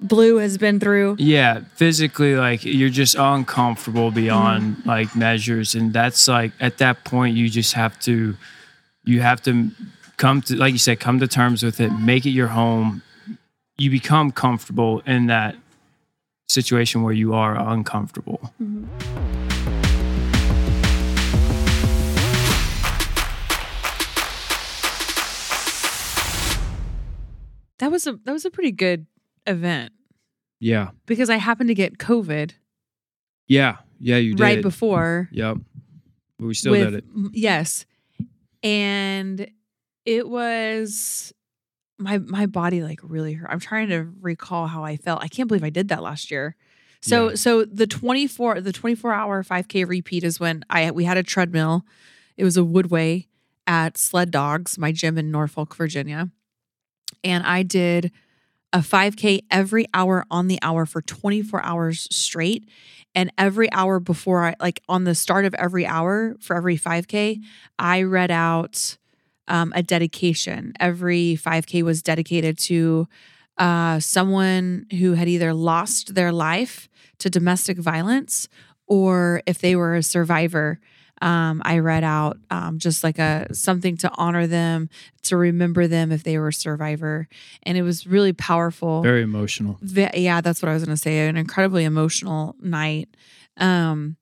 Speaker 5: Blue has been through.
Speaker 3: yeah physically like you're just uncomfortable beyond
Speaker 5: Mm-hmm.
Speaker 3: like measures and that's like at that point you just have to you have to come to like you said come to terms with it make it your home you become comfortable in that situation where you are uncomfortable
Speaker 2: That was a that was a pretty good event
Speaker 3: yeah
Speaker 2: because I happened to get COVID
Speaker 3: yeah yeah you did
Speaker 2: right before.
Speaker 3: yep but we still
Speaker 2: with,
Speaker 3: did it
Speaker 2: Yes. And it was my my body like really hurt. I'm trying to recall how I felt. I can't believe I did that last year. So
Speaker 3: Yeah.
Speaker 2: so the 24 the 24 hour 5k repeat is when I we had a treadmill. It was a woodway at Sled Dogs, my gym in Norfolk, Virginia. And I did a 5k every hour on the hour for 24 hours straight and every hour before I like on the start of every hour for every 5K, I read out um, a dedication. Every 5K was dedicated to uh, someone who had either lost their life to domestic violence or if they were a survivor. Um, I read out um, just like a something to honor them, to remember them if they were a survivor, and it was really powerful.
Speaker 3: very emotional
Speaker 2: Ve- yeah, that's what I was going to say. An incredibly emotional night. Um,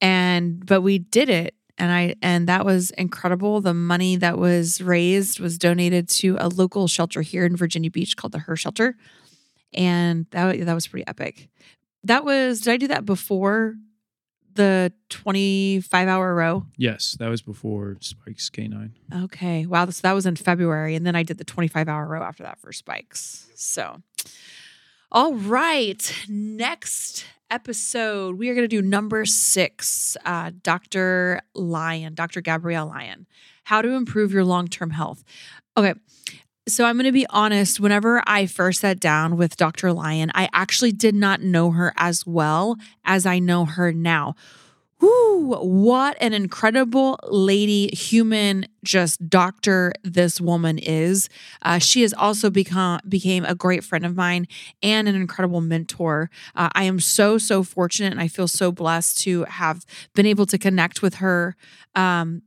Speaker 2: and but we did it, and I and that was incredible. The money that was raised was donated to a local shelter here in Virginia Beach called the Her Shelter, and that that was pretty epic. That was did I do that before the twenty five hour row?
Speaker 3: yes that was before spikes k9
Speaker 2: Okay. Wow. So that was in February. And then I did the 25 hour row after that for spikes. So, all right. Next episode, we are going to do number six uh, Dr. Lyon, Dr. Gabrielle Lyon, how to improve your long term health. Okay. So I'm going to be honest. Whenever I first sat down with Dr. Lyon, I actually did not know her as well as I know her now. Whoo, what an incredible lady, human, just doctor this woman is. Uh, she has also become became a great friend of mine and an incredible mentor. Uh, I am so so fortunate, and I feel so blessed to have been able to connect with her. Um,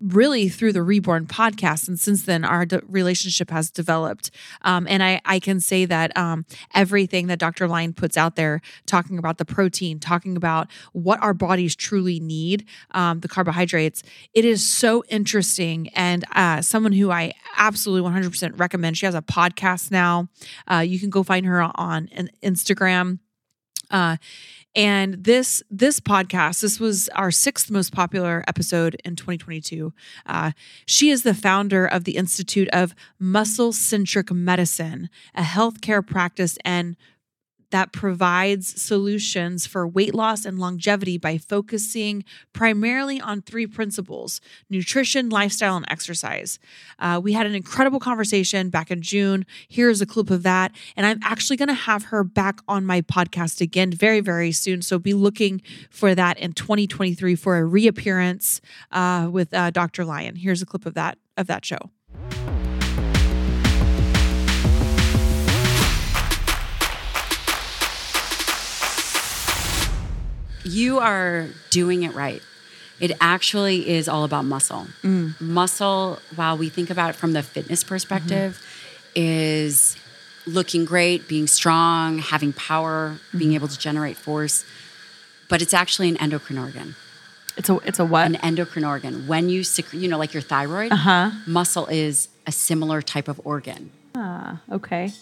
Speaker 2: really through the reborn podcast and since then our relationship has developed. Um, and I, I can say that um, everything that dr Lyon puts out there talking about the protein talking about what our bodies truly need um, the carbohydrates it is so interesting. And uh, someone who i absolutely 100% recommend she has a podcast now. Uh, you can go find her on in- instagram. Uh, and this this podcast, this was our sixth most popular episode in 2022. Uh, she is the founder of the Institute of Muscle Centric Medicine, a healthcare practice and that provides solutions for weight loss and longevity by focusing primarily on three principles nutrition, lifestyle, and exercise. Uh, we had an incredible conversation back in June. Here's a clip of that. And I'm actually going to have her back on my podcast again very, very soon. So be looking for that in 2023 for a reappearance uh, with uh, Dr. Lyon. Here's a clip of that of that show.
Speaker 8: You are doing it right. It actually is all about muscle. Muscle, while we think about it from the fitness perspective, is looking great, being strong, having power, being able to generate force. But it's actually an endocrine organ.
Speaker 2: It's a it's a what?
Speaker 8: An endocrine organ. When you secrete, you know, like your thyroid,
Speaker 2: Uh-huh.
Speaker 8: muscle is a similar type of organ.
Speaker 2: Ah, okay.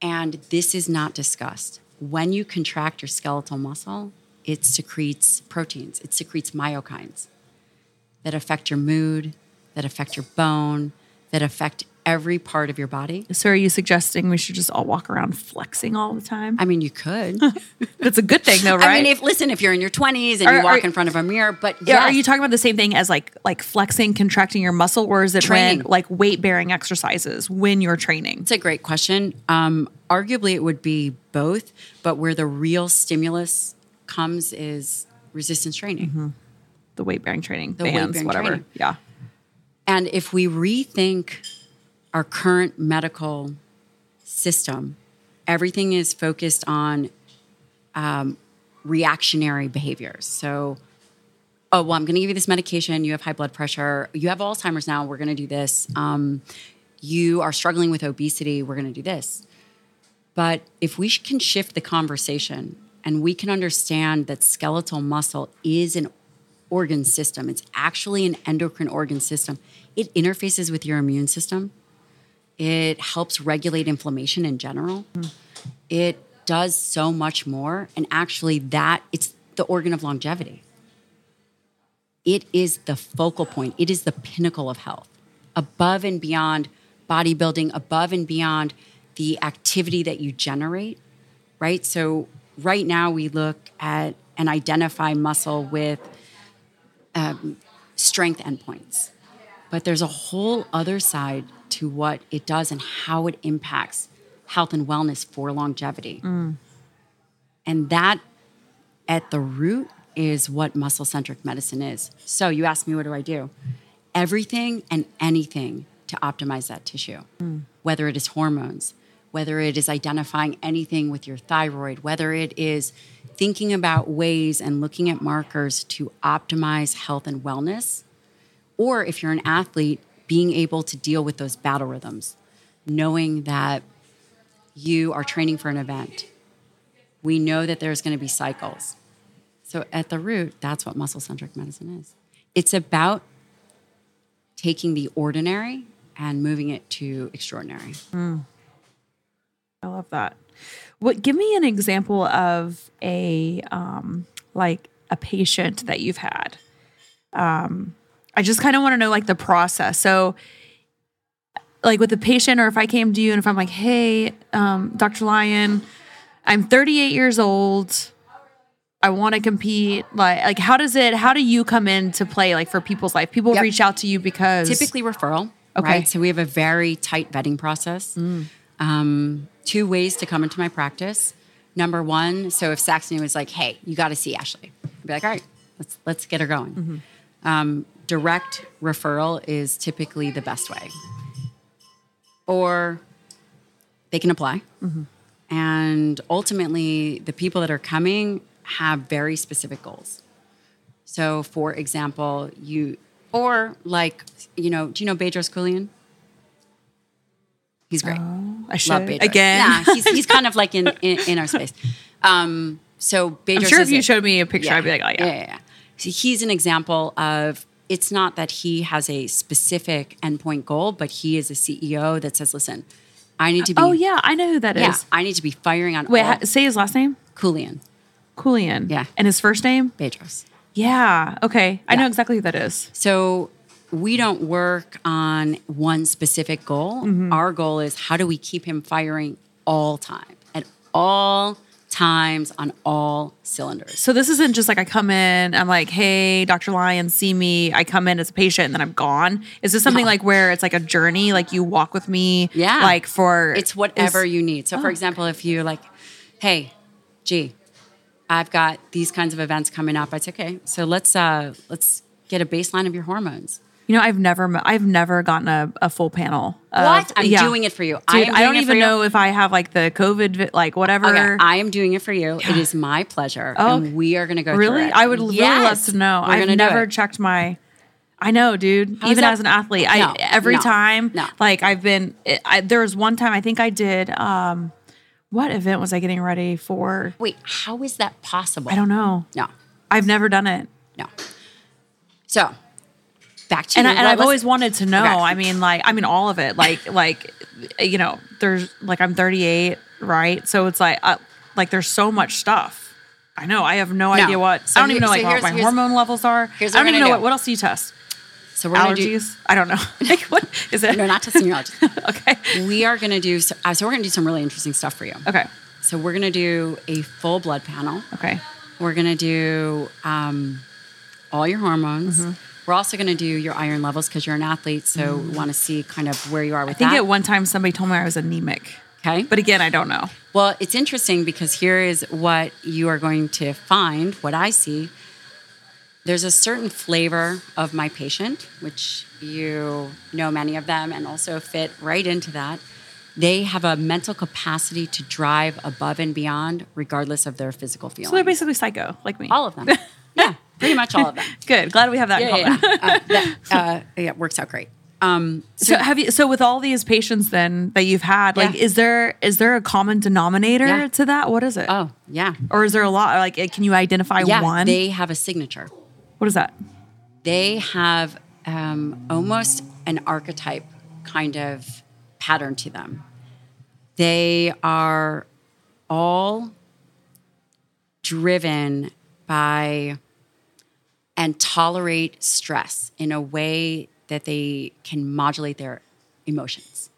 Speaker 8: And this is not discussed. When you contract your skeletal muscle, it secretes proteins, it secretes myokines that affect your mood, that affect your bone, that affect every part of your body.
Speaker 2: So are you suggesting we should just all walk around flexing all the time?
Speaker 8: I mean, you could. (laughs)
Speaker 2: That's a good thing though, right? (laughs)
Speaker 8: I mean, if listen, if you're in your 20s and
Speaker 2: Are-
Speaker 8: you walk
Speaker 2: are-
Speaker 8: in front of a mirror, but
Speaker 2: Yeah, Are you talking about the same thing as like like flexing, contracting your muscle, or is it when
Speaker 8: Training.
Speaker 2: like weight bearing exercises when you're training?
Speaker 8: It's a great question. Um, arguably, it would be both, but where the real stimulus comes is resistance training.
Speaker 2: The weight bearing training,
Speaker 8: The
Speaker 2: bands,
Speaker 8: weight-bearing
Speaker 2: whatever.
Speaker 8: training.
Speaker 2: Yeah.
Speaker 8: And if we rethink our current medical system, everything is focused on um, reactionary behaviors. So, oh, well, I'm going to give you this medication. You have high blood pressure. You have Alzheimer's now. We're going to do this. Um, you are struggling with obesity. We're going to do this. But if we can shift the conversation and we can understand that skeletal muscle is an organ system, it's actually an endocrine organ system. It interfaces with your immune system. It helps regulate inflammation in general. It does so much more. And actually, that it's the organ of longevity. It is the focal point, it is the pinnacle of health, above and beyond bodybuilding, above and beyond the activity that you generate, right? So, right now, we look at and identify muscle with um, strength endpoints. But there's a whole other side to what it does and how it impacts health and wellness for longevity. And that at the root is what muscle centric medicine is. So you ask me, what do I do? Everything and anything to optimize that tissue, whether it is hormones, whether it is identifying anything with your thyroid, whether it is thinking about ways and looking at markers to optimize health and wellness, or if you're an athlete, being able to deal with those battle rhythms, knowing that you are training for an event. We know that there's going to be cycles. So at the root, that's what muscle centric medicine is. It's about taking the ordinary and moving it to extraordinary. Hmm.
Speaker 2: I love that. What give me an example of a um like a patient that you've had. Um I just kind of want to know like the process. So like with a patient or if I came to you and if I'm like, "Hey, um Dr. Lyon, I'm 38 years old. I want to compete." Like like how does it how do you come in to play like for people's life? People
Speaker 8: Yep.
Speaker 2: reach out to you because
Speaker 8: Typically referral.
Speaker 2: Okay.
Speaker 8: Right. So we have a very tight vetting process. Um, two ways to come into my practice. Number one, so if Saxony was like, "Hey, you got to see Ashley," I'd be like, "All right, let's let's get her going." Um, direct referral is typically the best way, or they can apply, and ultimately, the people that are coming have very specific goals. So, for example, you or like you know, do you know Bedros Keuilian? He's great.
Speaker 2: I
Speaker 8: Love
Speaker 2: should
Speaker 8: Bedros.
Speaker 2: again.
Speaker 8: Yeah, he's, he's kind of like in, (laughs) in, in our space. Um, so Bedros
Speaker 2: I'm sure if you
Speaker 8: a-
Speaker 2: showed me a picture,
Speaker 8: yeah,
Speaker 2: I'd be like, "Oh yeah."
Speaker 8: yeah, yeah, yeah. So he's an example of it's not that he has a specific endpoint goal, but he is a CEO that says, "Listen, I need to be.
Speaker 2: Oh yeah, I know who that is.
Speaker 8: yeah, I need to be firing on
Speaker 2: Wait,
Speaker 8: all
Speaker 2: say his last name.
Speaker 8: Keuilian,
Speaker 2: Keuilian.
Speaker 8: Yeah.
Speaker 2: And his first name?
Speaker 8: Bedros."
Speaker 2: Yeah. Okay. I know exactly who that is.
Speaker 8: So we don't work on one specific goal.
Speaker 2: Mm-hmm.
Speaker 8: Our goal is how do we keep him firing all time at all times on all cylinders.
Speaker 2: So this isn't just like I come in, I'm like, hey, Dr. Lyon, see me. I come in as a patient and then I'm gone. Is this something
Speaker 8: No.
Speaker 2: like where it's like a journey, like you walk with me?
Speaker 8: Yeah.
Speaker 2: Like for
Speaker 8: It's whatever
Speaker 2: is-
Speaker 8: you need. So, for example, if you're like, "Hey, gee, I've got these kinds of events coming up," I'd say, "Okay, so let's uh, let's get a baseline of your hormones.
Speaker 2: You know, I've never, I've never gotten a, a full panel. of-
Speaker 8: What? I'm
Speaker 2: yeah.
Speaker 8: doing it for you.
Speaker 2: Dude,
Speaker 8: I
Speaker 2: I don't
Speaker 8: doing it for
Speaker 2: even know if I have like the COVID, like whatever.
Speaker 8: Okay, I am doing it for you. It is my pleasure,
Speaker 2: Oh,
Speaker 8: and we are going to go.
Speaker 2: really? I would really love to know.
Speaker 8: We're
Speaker 2: I've never checked my. I know, dude.
Speaker 8: How
Speaker 2: Even as an athlete, I every
Speaker 8: no,
Speaker 2: time,
Speaker 8: no.
Speaker 2: like I've been. I, there was one time I think I did. um What event was I getting ready for?
Speaker 8: Wait, how is that possible?
Speaker 2: I don't know.
Speaker 8: No,
Speaker 2: I've never done it.
Speaker 8: no. So, back to
Speaker 2: and. I, and I've always wanted to know.
Speaker 8: Okay.
Speaker 2: I mean, like, I mean, all of it. Like, like, you know, there's like I'm 38, right? So it's like, uh, like, there's so much stuff. I know. I have no,
Speaker 8: No.
Speaker 2: idea what.
Speaker 8: So
Speaker 2: I don't even
Speaker 8: here-
Speaker 2: know
Speaker 8: so
Speaker 2: like what my hormone levels are.
Speaker 8: here's
Speaker 2: I
Speaker 8: what
Speaker 2: don't
Speaker 8: we're
Speaker 2: even know
Speaker 8: gonna
Speaker 2: what.
Speaker 8: do.
Speaker 2: What else do you test?
Speaker 8: So we're to do.
Speaker 2: Allergies? I don't know. (laughs) like, what is it?
Speaker 8: No, not testing your allergies. (laughs)
Speaker 2: okay.
Speaker 8: we are going to do. So, uh, so we're going to do some really interesting stuff for you.
Speaker 2: Okay.
Speaker 8: So we're going to do a full blood panel.
Speaker 2: Okay.
Speaker 8: We're going to do um, all your hormones.
Speaker 2: Mm-hmm.
Speaker 8: We're also going to do your iron levels because you're an athlete. So we want to see kind of where you are with
Speaker 2: Mm. I think
Speaker 8: that.
Speaker 2: at one time somebody told me I was anemic,
Speaker 8: okay.
Speaker 2: but again, I don't know.
Speaker 8: Well, it's interesting because here is what you are going to find, what I see. There's a certain flavor of my patient, which you know many of them and also fit right into that. They have a mental capacity to drive above and beyond, regardless of their physical feelings.
Speaker 2: So they're basically psycho, like me.
Speaker 8: all of them. (laughs) yeah, pretty much all of them. (laughs)
Speaker 2: Good. Glad we have that in
Speaker 8: Yeah,
Speaker 2: common.
Speaker 8: yeah, yeah. Uh, that, (laughs) uh, yeah, it works out great. Um,
Speaker 2: So have you so with all these patients then that you've had, like
Speaker 8: Yeah.
Speaker 2: is there is there a common denominator
Speaker 8: Yeah.
Speaker 2: to that? What is it?
Speaker 8: oh, yeah.
Speaker 2: Or is there a lot like can you identify
Speaker 8: Yeah,
Speaker 2: one?
Speaker 8: they have a signature.
Speaker 2: what is that?
Speaker 8: they have um, almost an archetype kind of pattern to them. They are all driven by and tolerate stress in a way that they can modulate their emotions.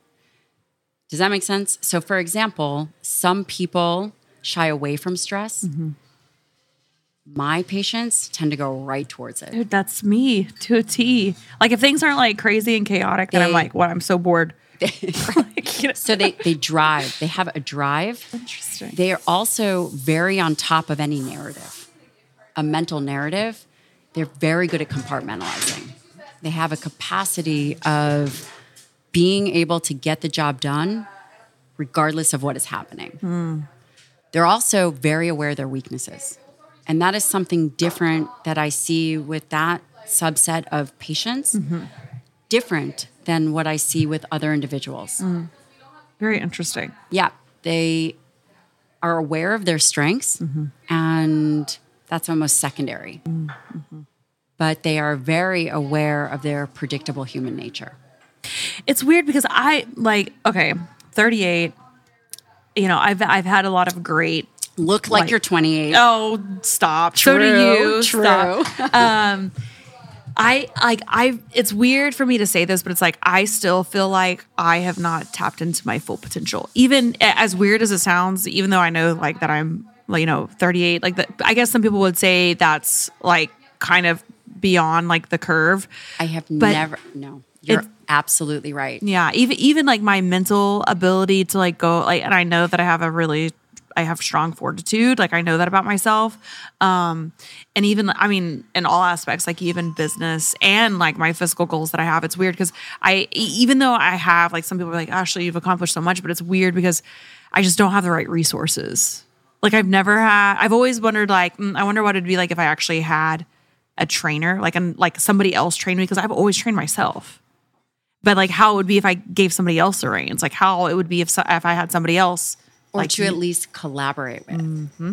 Speaker 8: Does that make sense? So, for example, some people shy away from stress. Mm-hmm. My patients tend to go right towards it.
Speaker 2: Dude, that's me to a T. Like if things aren't like crazy and chaotic, then I'm like, what? I'm so bored. (laughs) Like, you (laughs) know-
Speaker 8: So they they drive. They have a drive.
Speaker 2: Interesting.
Speaker 8: They are also very on top of any narrative, a mental narrative. They're very good at compartmentalizing. They have a capacity of being able to get the job done regardless of what is happening. Hmm. They're also very aware of their weaknesses. And that is something different that I see with that subset of patients, mm-hmm. different than what I see with other individuals. Mm.
Speaker 2: Very interesting.
Speaker 8: Yeah, they are aware of their strengths, mm-hmm. and that's almost secondary. But they are very aware of their predictable human nature.
Speaker 2: It's weird because I like okay, 38. You know, I've I've had a lot of great
Speaker 8: Look like,
Speaker 2: Like-
Speaker 8: you're 28.
Speaker 2: Oh, stop. so do you.
Speaker 8: true.
Speaker 2: Stop. (laughs) Um, I like I it's weird for me to say this, but it's like I still feel like I have not tapped into my full potential. Even as weird as it sounds, even though I know like that I'm like, you know, 38, like that I guess some people would say that's like kind of beyond like the curve.
Speaker 8: I have
Speaker 2: But
Speaker 8: never, no, you're absolutely right.
Speaker 2: Yeah, even even like my mental ability to like go like, and I know that I have a really, I have strong fortitude. Like I know that about myself. Um, and even I mean, in all aspects, like even business and like my physical goals that I have. It's weird because I, even though I have like some people are like, Ashley, you've accomplished so much, but it's weird because I just don't have the right resources. Like I've never had. I've always wondered like, mm, I wonder what it'd be like if I actually had a trainer, like and like somebody else train me because I've always trained myself but like how it would be if I gave somebody else the reins, like how it would be if so, if I had somebody else,
Speaker 8: Or
Speaker 2: like
Speaker 8: to at least collaborate with.
Speaker 2: Mm-hmm.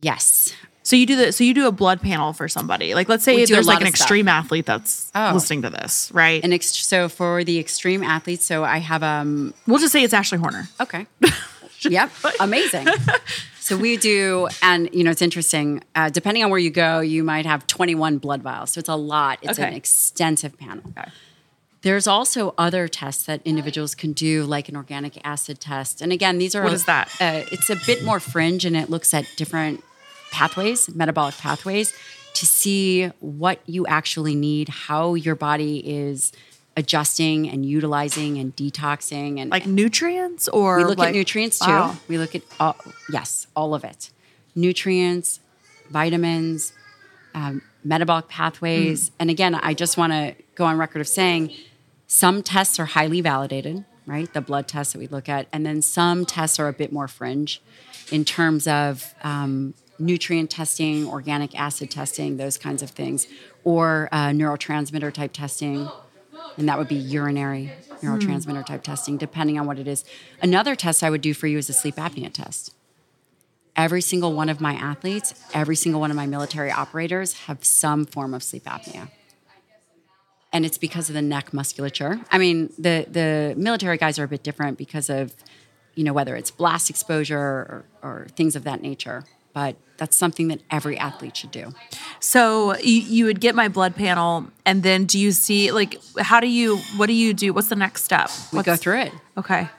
Speaker 8: Yes.
Speaker 2: so you do the so you do a blood panel for somebody. Like let's say
Speaker 8: We do a
Speaker 2: there's like an
Speaker 8: stuff.
Speaker 2: extreme athlete that's
Speaker 8: Oh.
Speaker 2: listening to this, right?
Speaker 8: And ex- so for the extreme athletes, so I have um
Speaker 2: we'll just say it's Ashley Horner.
Speaker 8: Okay. (laughs) (laughs) yep. Amazing. So we do, and you know, it's interesting. Uh, depending on where you go, you might have 21 blood vials. So it's a lot. It's an extensive panel.
Speaker 2: Okay.
Speaker 8: There's also other tests that individuals can do, like an organic acid test. And again, these are
Speaker 2: What is that?
Speaker 8: Uh, it's a bit more fringe, and it looks at different pathways, metabolic pathways, to see what you actually need, how your body is adjusting and utilizing and detoxing, and
Speaker 2: Like nutrients or
Speaker 8: we look
Speaker 2: like-
Speaker 8: at nutrients too.
Speaker 2: Wow.
Speaker 8: We look at all, yes, all of it. Nutrients, vitamins, um, metabolic pathways. And again, I just want to go on record of saying some tests are highly validated, right? The blood tests that we look at, and then some tests are a bit more fringe in terms of um, nutrient testing, organic acid testing, those kinds of things, or uh, neurotransmitter type testing, and that would be urinary neurotransmitter type testing, depending on what it is. Another test I would do for you is a sleep apnea test. Every single one of my athletes, every single one of my military operators have some form of sleep apnea. And it's because of the neck musculature. I mean, the the military guys are a bit different because of, you know, whether it's blast exposure or, or things of that nature. But that's something that every athlete should do.
Speaker 2: So you, you would get my blood panel, and then do you see like how do you what do you do? What's the next step?
Speaker 8: We
Speaker 2: What's,
Speaker 8: go through it.
Speaker 2: Okay.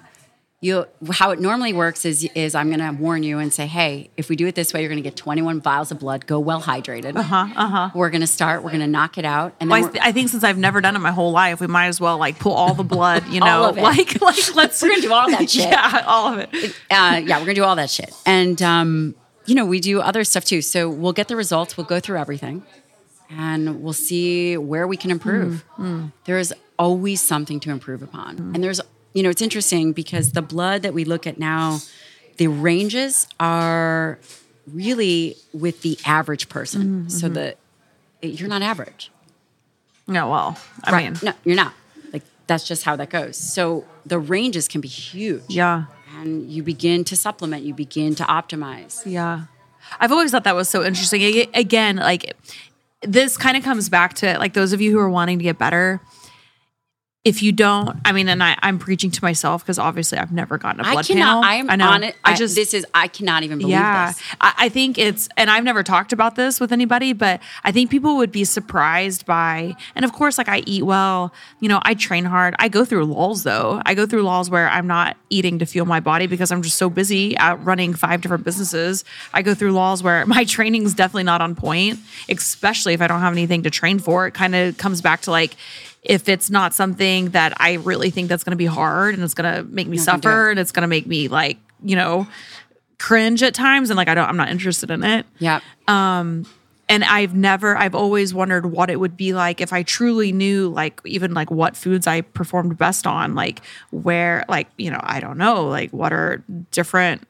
Speaker 8: you how it normally works is is I'm going to warn you and say, hey, if we do it this way, you're going to get 21 vials of blood. Go well hydrated. Uh huh. Uh huh. We're going to start. We're going to knock it out, and then
Speaker 2: Well, I, I think since I've never done it my whole life, we might as well like pull all the blood, you (laughs) know,
Speaker 8: All of it.
Speaker 2: like like (laughs) let's (laughs)
Speaker 8: We're gonna do all that shit.
Speaker 2: Yeah, all of it.
Speaker 8: uh, yeah, we're going to do all that shit, and um, you know, we do other stuff too. So we'll get the results. We'll go through everything, and we'll see where we can improve. Mm, mm. There is always something to improve upon, mm. and there's you know, it's interesting because the blood that we look at now, the ranges are really with the average person. So mm-hmm. the you're not average.
Speaker 2: No, well, I
Speaker 8: right.
Speaker 2: mean,
Speaker 8: no, you're not. Like that's just how that goes. So the ranges can be huge.
Speaker 2: yeah,
Speaker 8: And you begin to supplement, you begin to optimize.
Speaker 2: yeah. I've always thought that was so interesting. Again, like this kind of comes back to like those of you who are wanting to get better. If you don't, I mean, and I, I'm preaching to myself because obviously I've never gotten a blood
Speaker 8: I cannot,
Speaker 2: panel.
Speaker 8: I am
Speaker 2: I
Speaker 8: it.
Speaker 2: I
Speaker 8: I
Speaker 2: just
Speaker 8: this is, I cannot even believe
Speaker 2: yeah,
Speaker 8: this.
Speaker 2: I, I think it's, and I've never talked about this with anybody, but I think people would be surprised by, and of course, like I eat well, you know, I train hard. I go through lulls though. I go through lulls where I'm not eating to fuel my body because I'm just so busy out running five different businesses. I go through lulls where (laughs) my training's definitely not on point, especially if I don't have anything to train for. It kind of comes back to like, if it's not something that I really think that's going to be hard and it's going to make me suffer
Speaker 8: it.
Speaker 2: and it's going to make me like, you know, cringe at times and like I don't I'm not interested in it.
Speaker 8: Yeah.
Speaker 2: Um and I've never I've always wondered what it would be like if I truly knew like even like what foods I performed best on, like where like, you know, I don't know, like what are different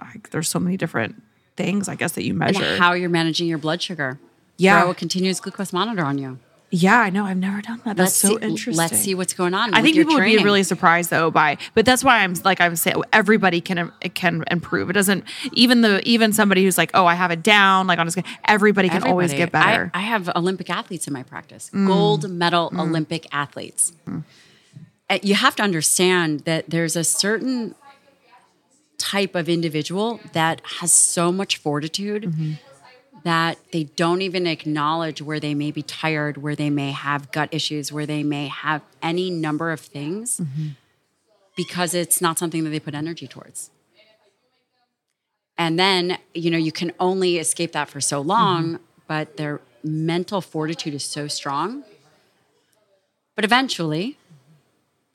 Speaker 2: like there's so many different things I guess that you
Speaker 8: and
Speaker 2: measure.
Speaker 8: how you're managing your blood sugar.
Speaker 2: Yeah.
Speaker 8: Throw a continuous glucose monitor on you.
Speaker 2: Yeah, I know. I've never done that. That's so
Speaker 8: see,
Speaker 2: interesting.
Speaker 8: Let's see what's going on.
Speaker 2: I think people would be really surprised though by, but that's why I'm like I'm saying everybody can can improve. It doesn't even the even somebody who's like oh I have it down like on a. Everybody can always get better. Mm.
Speaker 8: I, I have Olympic athletes in my practice, gold medal Olympic athletes. Uh, You have to understand that there's a certain type of individual that has so much fortitude
Speaker 2: Mm-hmm.
Speaker 8: That they don't even acknowledge where they may be tired, where they may have gut issues, where they may have any number of things
Speaker 2: Mm-hmm.
Speaker 8: because it's not something that they put energy towards. And then, you know, you can only escape that for so long, but their mental fortitude is so strong. But eventually,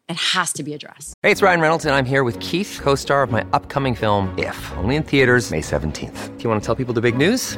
Speaker 8: it has to be addressed.
Speaker 9: Hey, it's Ryan Reynolds, and I'm here with Keith, co star of my upcoming film, If, only in theaters, May 17th. Do you want to tell people the big news?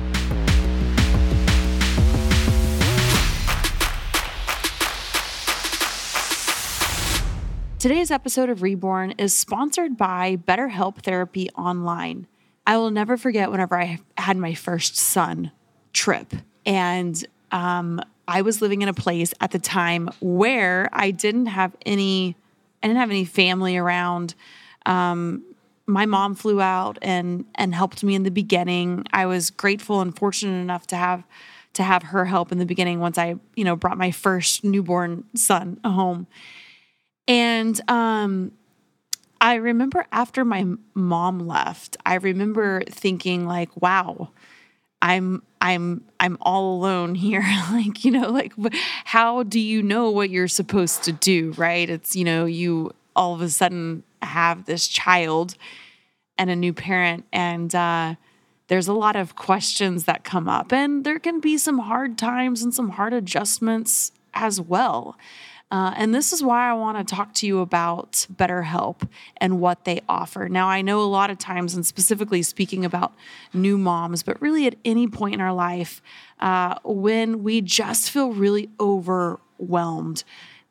Speaker 2: Today's episode of Reborn is sponsored by BetterHelp Therapy Online. I will never forget whenever I had my first son trip, and um, I was living in a place at the time where I didn't have any, I didn't have any family around. Um, my mom flew out and and helped me in the beginning. I was grateful and fortunate enough to have to have her help in the beginning once I, you know, brought my first newborn son home. And um, I remember after my mom left, I remember thinking like, wow, I'm I'm I'm all alone here. (laughs) like, you know, like how do you know what you're supposed to do, right? It's, you know, you all of a sudden have this child and a new parent and uh there's a lot of questions that come up and there can be some hard times and some hard adjustments as well. Uh, and this is why I want to talk to you about BetterHelp and what they offer. Now, I know a lot of times, and specifically speaking about new moms, but really at any point in our life, uh, when we just feel really overwhelmed,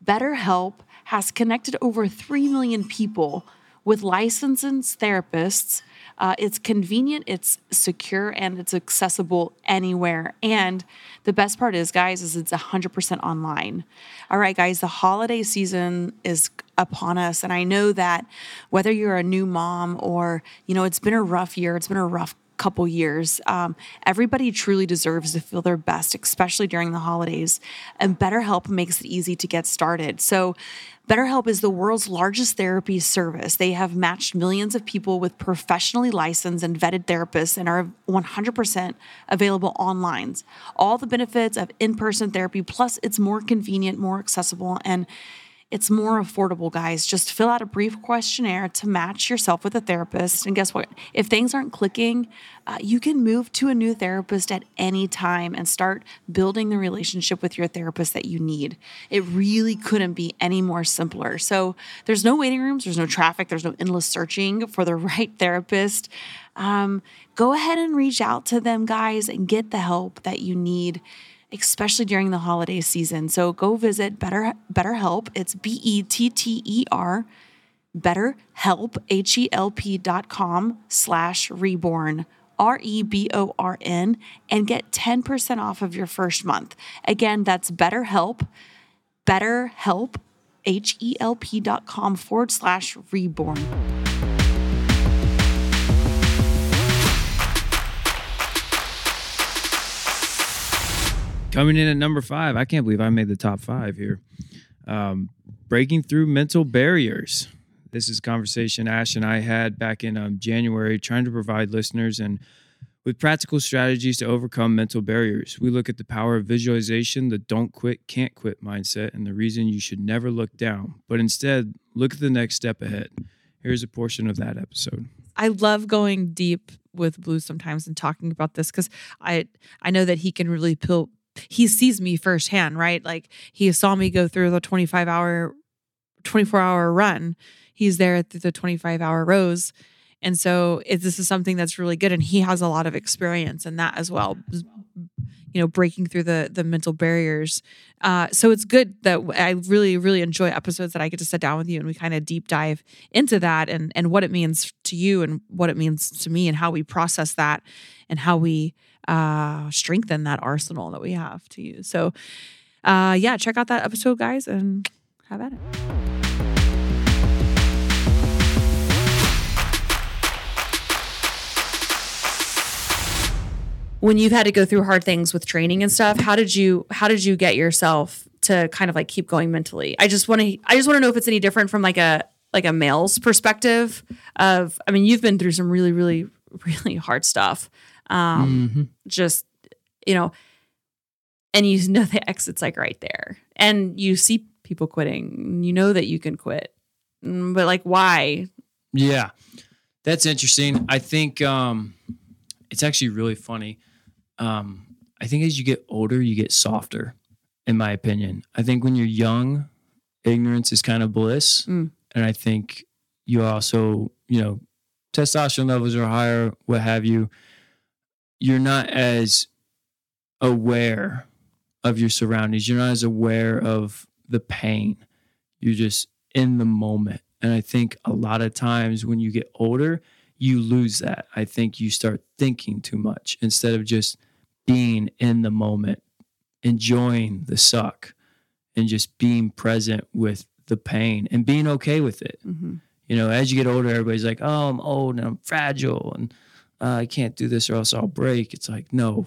Speaker 2: BetterHelp has connected over 3 million people with licensed therapists uh, it's convenient, it's secure, and it's accessible anywhere. And the best part is, guys, is it's 100% online. All right, guys, the holiday season is upon us, and I know that whether you're a new mom or you know it's been a rough year, it's been a rough couple years. Um, everybody truly deserves to feel their best, especially during the holidays. And BetterHelp makes it easy to get started. So, BetterHelp is the world's largest therapy service. They have matched millions of people with professionally licensed and vetted therapists and are 100% available online. All the benefits of in person therapy, plus it's more convenient, more accessible, and it's more affordable, guys. Just fill out a brief questionnaire to match yourself with a therapist. And guess what? If things aren't clicking, uh, you can move to a new therapist at any time and start building the relationship with your therapist that you need. It really couldn't be any more simpler. So there's no waiting rooms, there's no traffic, there's no endless searching for the (laughs) right therapist. Um, go ahead and reach out to them, guys, and get the help that you need especially during the holiday season. So go visit Better BetterHelp. It's B E T T E R BetterHelp H E L P dot com slash reborn. R E B O R N and get 10% off of your first month. Again, that's BetterHelp, BetterHelp, H E L P dot com forward slash reborn.
Speaker 3: Coming in at number five, I can't believe I made the top five here. Um, breaking through mental barriers. This is a conversation Ash and I had back in um, January, trying to provide listeners and with practical strategies to overcome mental barriers. We look at the power of visualization, the don't quit, can't quit mindset, and the reason you should never look down, but instead look at the next step ahead. Here's a portion of that episode.
Speaker 2: I love going deep with Blue sometimes and talking about this because I I know that he can really peel he sees me firsthand, right? Like he saw me go through the 25 hour, 24 hour run. He's there at the 25 hour rows. And so it, this is something that's really good. And he has a lot of experience in that as well, you know, breaking through the, the mental barriers. Uh, so it's good that I really, really enjoy episodes that I get to sit down with you and we kind of deep dive into that and, and what it means to you and what it means to me and how we process that and how we, uh, strengthen that arsenal that we have to use. So, uh, yeah, check out that episode, guys, and have at it. When you've had to go through hard things with training and stuff, how did you how did you get yourself to kind of like keep going mentally? I just want to I just want to know if it's any different from like a like a male's perspective of I mean, you've been through some really really (laughs) really hard stuff. Um, mm-hmm. Just, you know, and you know (laughs) the exit's like right there. And you see people quitting. You know that you can quit. Mm, but like, why?
Speaker 3: Yeah. That's interesting. I think um, it's actually really funny. Um, I think as you get older, you get softer, in my opinion. I think when you're young, ignorance is kind of bliss. Mm. And I think you also, you know, testosterone levels are higher, what have you you're not as aware of your surroundings. You're not as aware of the pain. You're just in the moment. And I think a lot of times when you get older, you lose that. I think you start thinking too much instead of just being in the moment, enjoying the suck, and just being present with the pain and being okay with it. Mm-hmm. You know, as you get older, everybody's like, oh, I'm old and I'm fragile and uh, I can't do this or else I'll break. It's like, no,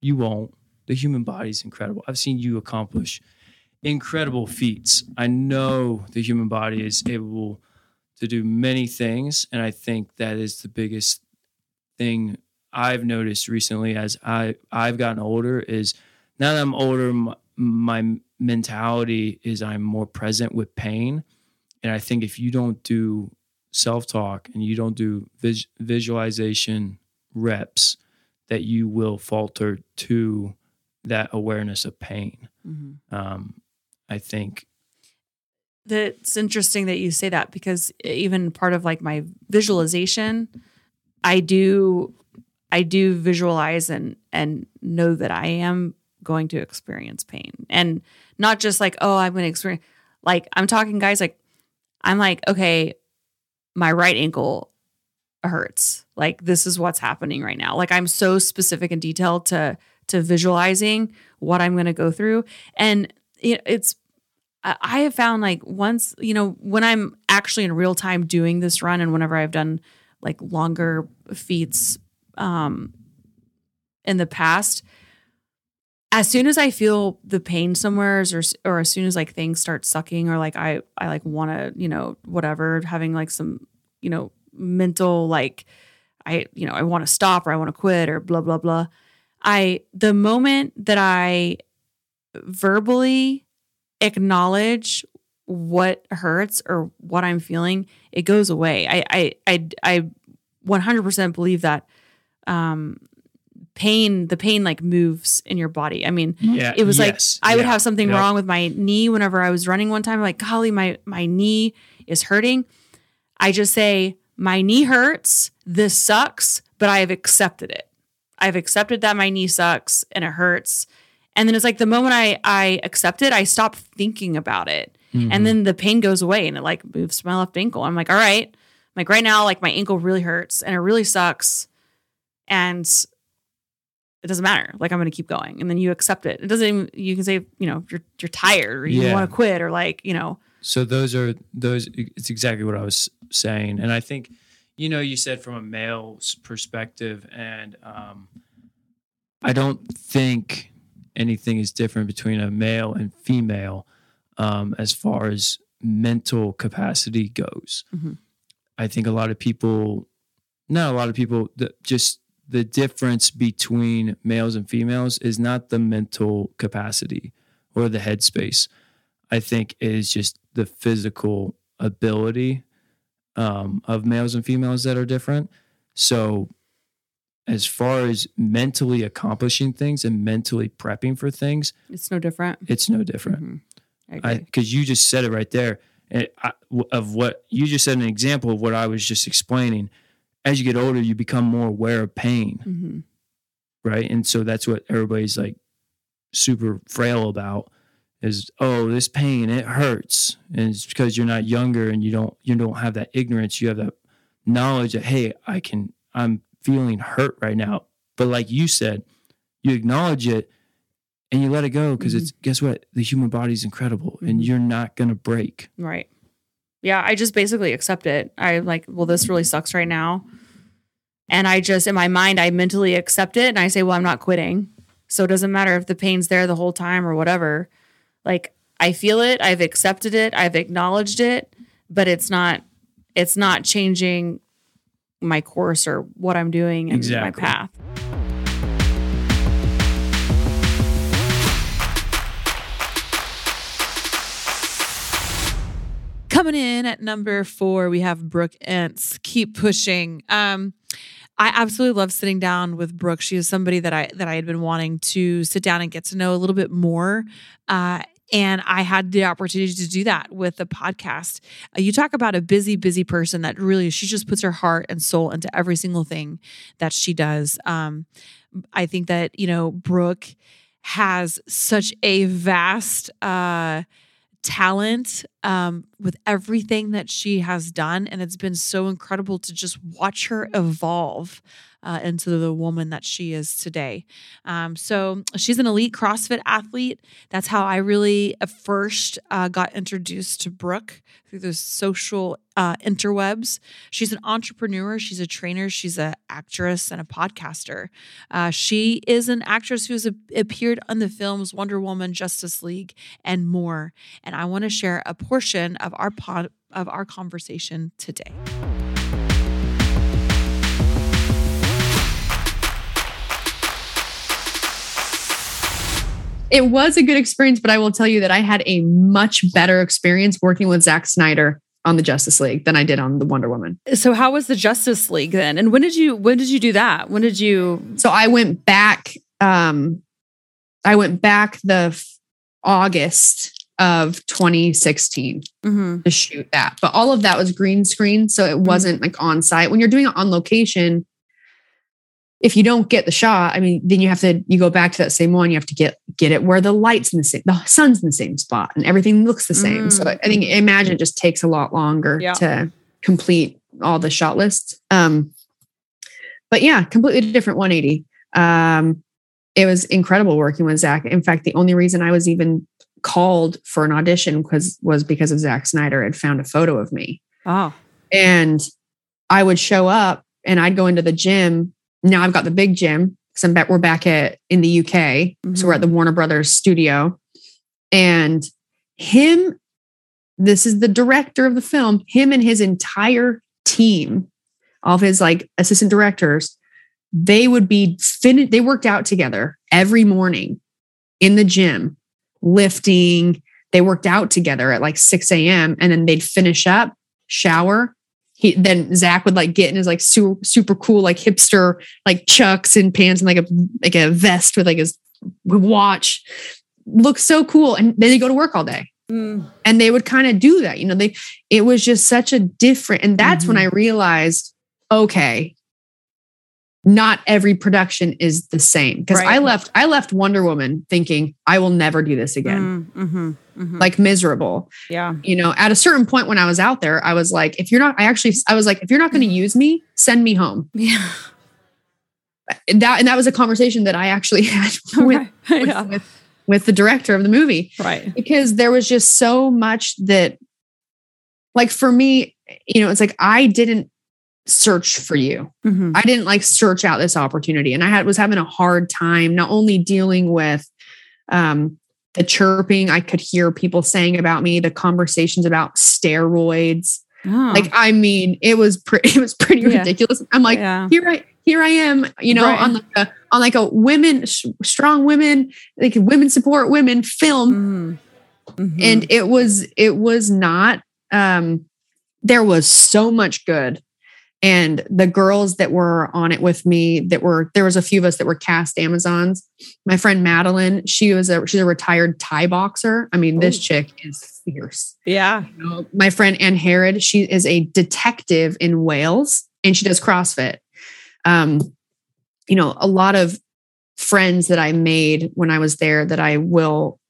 Speaker 3: you won't. The human body is incredible. I've seen you accomplish incredible feats. I know the human body is able to do many things. And I think that is the biggest thing I've noticed recently as I I've gotten older is now that I'm older, my, my mentality is I'm more present with pain, and I think if you don't do self talk and you don't do vis- visualization reps, that you will falter to that awareness of pain.
Speaker 10: Mm-hmm.
Speaker 3: Um, I think
Speaker 2: That's interesting that you say that because even part of like my visualization, I do I do visualize and and know that I am going to experience pain. And not just like, oh, I'm going to experience like I'm talking guys like I'm like, okay, my right ankle hurts. Like this is what's happening right now. Like I'm so specific and detailed to to visualizing what I'm going to go through and it, it's I I have found like once, you know, when I'm actually in real time doing this run and whenever I've done like longer feats um in the past, as soon as I feel the pain somewhere or or as soon as like things start sucking or like I I like want to, you know, whatever, having like some, you know, mental like I, you know, I want to stop or I want to quit or blah blah blah. I the moment that I verbally acknowledge what hurts or what I'm feeling, it goes away. I I I I 100% believe that um pain the pain like moves in your body. I mean,
Speaker 3: Yeah,
Speaker 2: it was
Speaker 3: yes,
Speaker 2: like I would have something wrong with my knee whenever I was running one time like golly my my knee is hurting. I just say my knee hurts. This sucks, but I have accepted it. I've accepted that my knee sucks and it hurts. And then it's like the moment I I accept it, I stop thinking about it.
Speaker 3: Mm-hmm.
Speaker 2: And then the pain goes away and it like moves to my left ankle. I'm like, all right. Like right now, like my ankle really hurts and it really sucks. And it doesn't matter. Like I'm gonna keep going. And then you accept it. It doesn't even you can say, you know, you're you're tired or you
Speaker 3: Yeah.
Speaker 2: want to quit or like, you know,
Speaker 3: So those are those. It's exactly what I was saying, and I think, you know, you said from a male's perspective, and um, I don't think anything is different between a male and female um, as far as mental capacity goes.
Speaker 2: Mhm.
Speaker 3: I think a lot of people, not a lot of people, that just the difference between males and females is not the mental capacity or the headspace. I think is just the physical ability um, of males and females that are different. So, as far as mentally accomplishing things and mentally prepping for things,
Speaker 2: it's no different.
Speaker 3: it's no different. Because you just said it right there I, of what you just said, an example of what I was just explaining. As you get older, you become more aware of pain
Speaker 2: Mhm.
Speaker 3: right? And so that's what everybody's like super frail about is oh this pain it hurts and it's because you're not younger and you don't you don't have that ignorance you have that knowledge that hey I can I'm feeling hurt right now but like you said you acknowledge it and you let it go because it's guess what the human body's incredible and
Speaker 2: Mhm.
Speaker 3: you're not gonna break
Speaker 2: Right. Yeah, I just basically accept it. I like, well, this really sucks right now. And I just, in my mind, I mentally accept it and I say, well, I'm not quitting. So it doesn't matter if the pain's there the whole time or whatever. Like, I feel it, I've accepted it, I've acknowledged it, but it's not, it's not changing my course or what I'm doing and
Speaker 3: Exactly.
Speaker 2: my path.
Speaker 10: Coming in at number four, we have Brooke Ence. Keep pushing. Um, I absolutely love sitting down with Brooke. She is somebody that I that I had been wanting to sit down and get to know a little bit more. Uh, and I had the opportunity to do that with the podcast. Uh, you talk about a busy, busy person that really she just puts her heart and soul into every single thing that she does. Um, I think that you know Brooke has such a vast uh, talent um, with everything that she has done. And it's been so incredible to just watch her evolve uh, into the woman that she is today. Um, so she's an elite CrossFit athlete. That's how I really first uh, got introduced to Brooke through those social uh, interwebs. She's an entrepreneur, she's a trainer, she's an actress, and a podcaster. Uh, she is an actress who has a- appeared on the films Wonder Woman, Justice League, and more. And I want to share a portion of our pod, of our conversation today.
Speaker 5: It was a good experience, but I will tell you that I had a much better experience working with Zack Snyder on the Justice League than I did on the Wonder Woman.
Speaker 2: So how was the Justice League then? And when did you when did you do that? When did you
Speaker 5: So I went back um I went back the f- August of 2016
Speaker 2: Mhm.
Speaker 5: to shoot that. But all of that was green screen, so it wasn't like on site. When you're doing it on location, if you don't get the shot, I mean, then you have to you go back to that same one. You have to get get it where the lights in the same, the sun's in the same spot, and everything looks the same. So
Speaker 2: Mm.
Speaker 5: I think imagine it just takes a lot longer
Speaker 2: Yeah.
Speaker 5: to complete all the shot lists. Um, but yeah, completely different 180. Um, it was incredible working with Zack. In fact, the only reason I was even called for an audition was was because of Zack Snyder had found a photo of me.
Speaker 2: Oh.
Speaker 5: And I would show up and I'd go into the gym. Now I've got the big gym because I'm back, we're back at in the UK. So we're at mm-hmm. the Warner Brothers studio. And him, this is the director of the film, him and his entire team, all of his like assistant directors, they would be fin- they worked out together every morning in the gym, lifting. They worked out together at like 6 a.m. and then they'd finish up, shower. He then Zack would like get in his like super, super cool, like hipster, like chucks and pants and like a like a vest with like his watch. Looks so cool. And then they go to work all day
Speaker 2: Mm.
Speaker 5: and they would kind of do that you know they it was just such a different and that's when i realized okay not every production is the same because i left i left wonder woman thinking i will never do this again
Speaker 2: Mm, mhm, mhm.
Speaker 5: like miserable
Speaker 2: yeah.
Speaker 5: you know at a certain point when i was out there i was like if you're not i actually i was like if you're not going to use me send me home
Speaker 2: Yeah.
Speaker 5: and that and that was a conversation that i actually (laughs) had with,
Speaker 2: Okay.
Speaker 5: with, (laughs)
Speaker 2: Yeah.
Speaker 5: with with the director of the movie
Speaker 2: Right.
Speaker 5: because there was just so much that like for me you know it's like i didn't search for you
Speaker 2: Mhm.
Speaker 5: i didn't like search out this opportunity and i had was having a hard time not only dealing with um the chirping i could hear people saying about me the conversations about steroids
Speaker 2: Oh.
Speaker 5: like i mean it was pretty (laughs) it was pretty
Speaker 2: Yeah.
Speaker 5: ridiculous i'm like
Speaker 2: yeah.
Speaker 5: here I here I am, you know,
Speaker 2: Right.
Speaker 5: on like a on like a women sh- strong women like women support women film,
Speaker 2: Mhm. Mhm.
Speaker 5: and it was it was not. um There was so much good, and the girls that were on it with me that were there was a few of us that were cast Amazons. My friend Madeline, she was a she's a retired Thai boxer. I mean, this chick is fierce.
Speaker 2: yeah.
Speaker 5: You know, my friend Anne Harrod, she is a detective in Wales and she does CrossFit. Um, you know, a lot of friends that I made when I was there that I will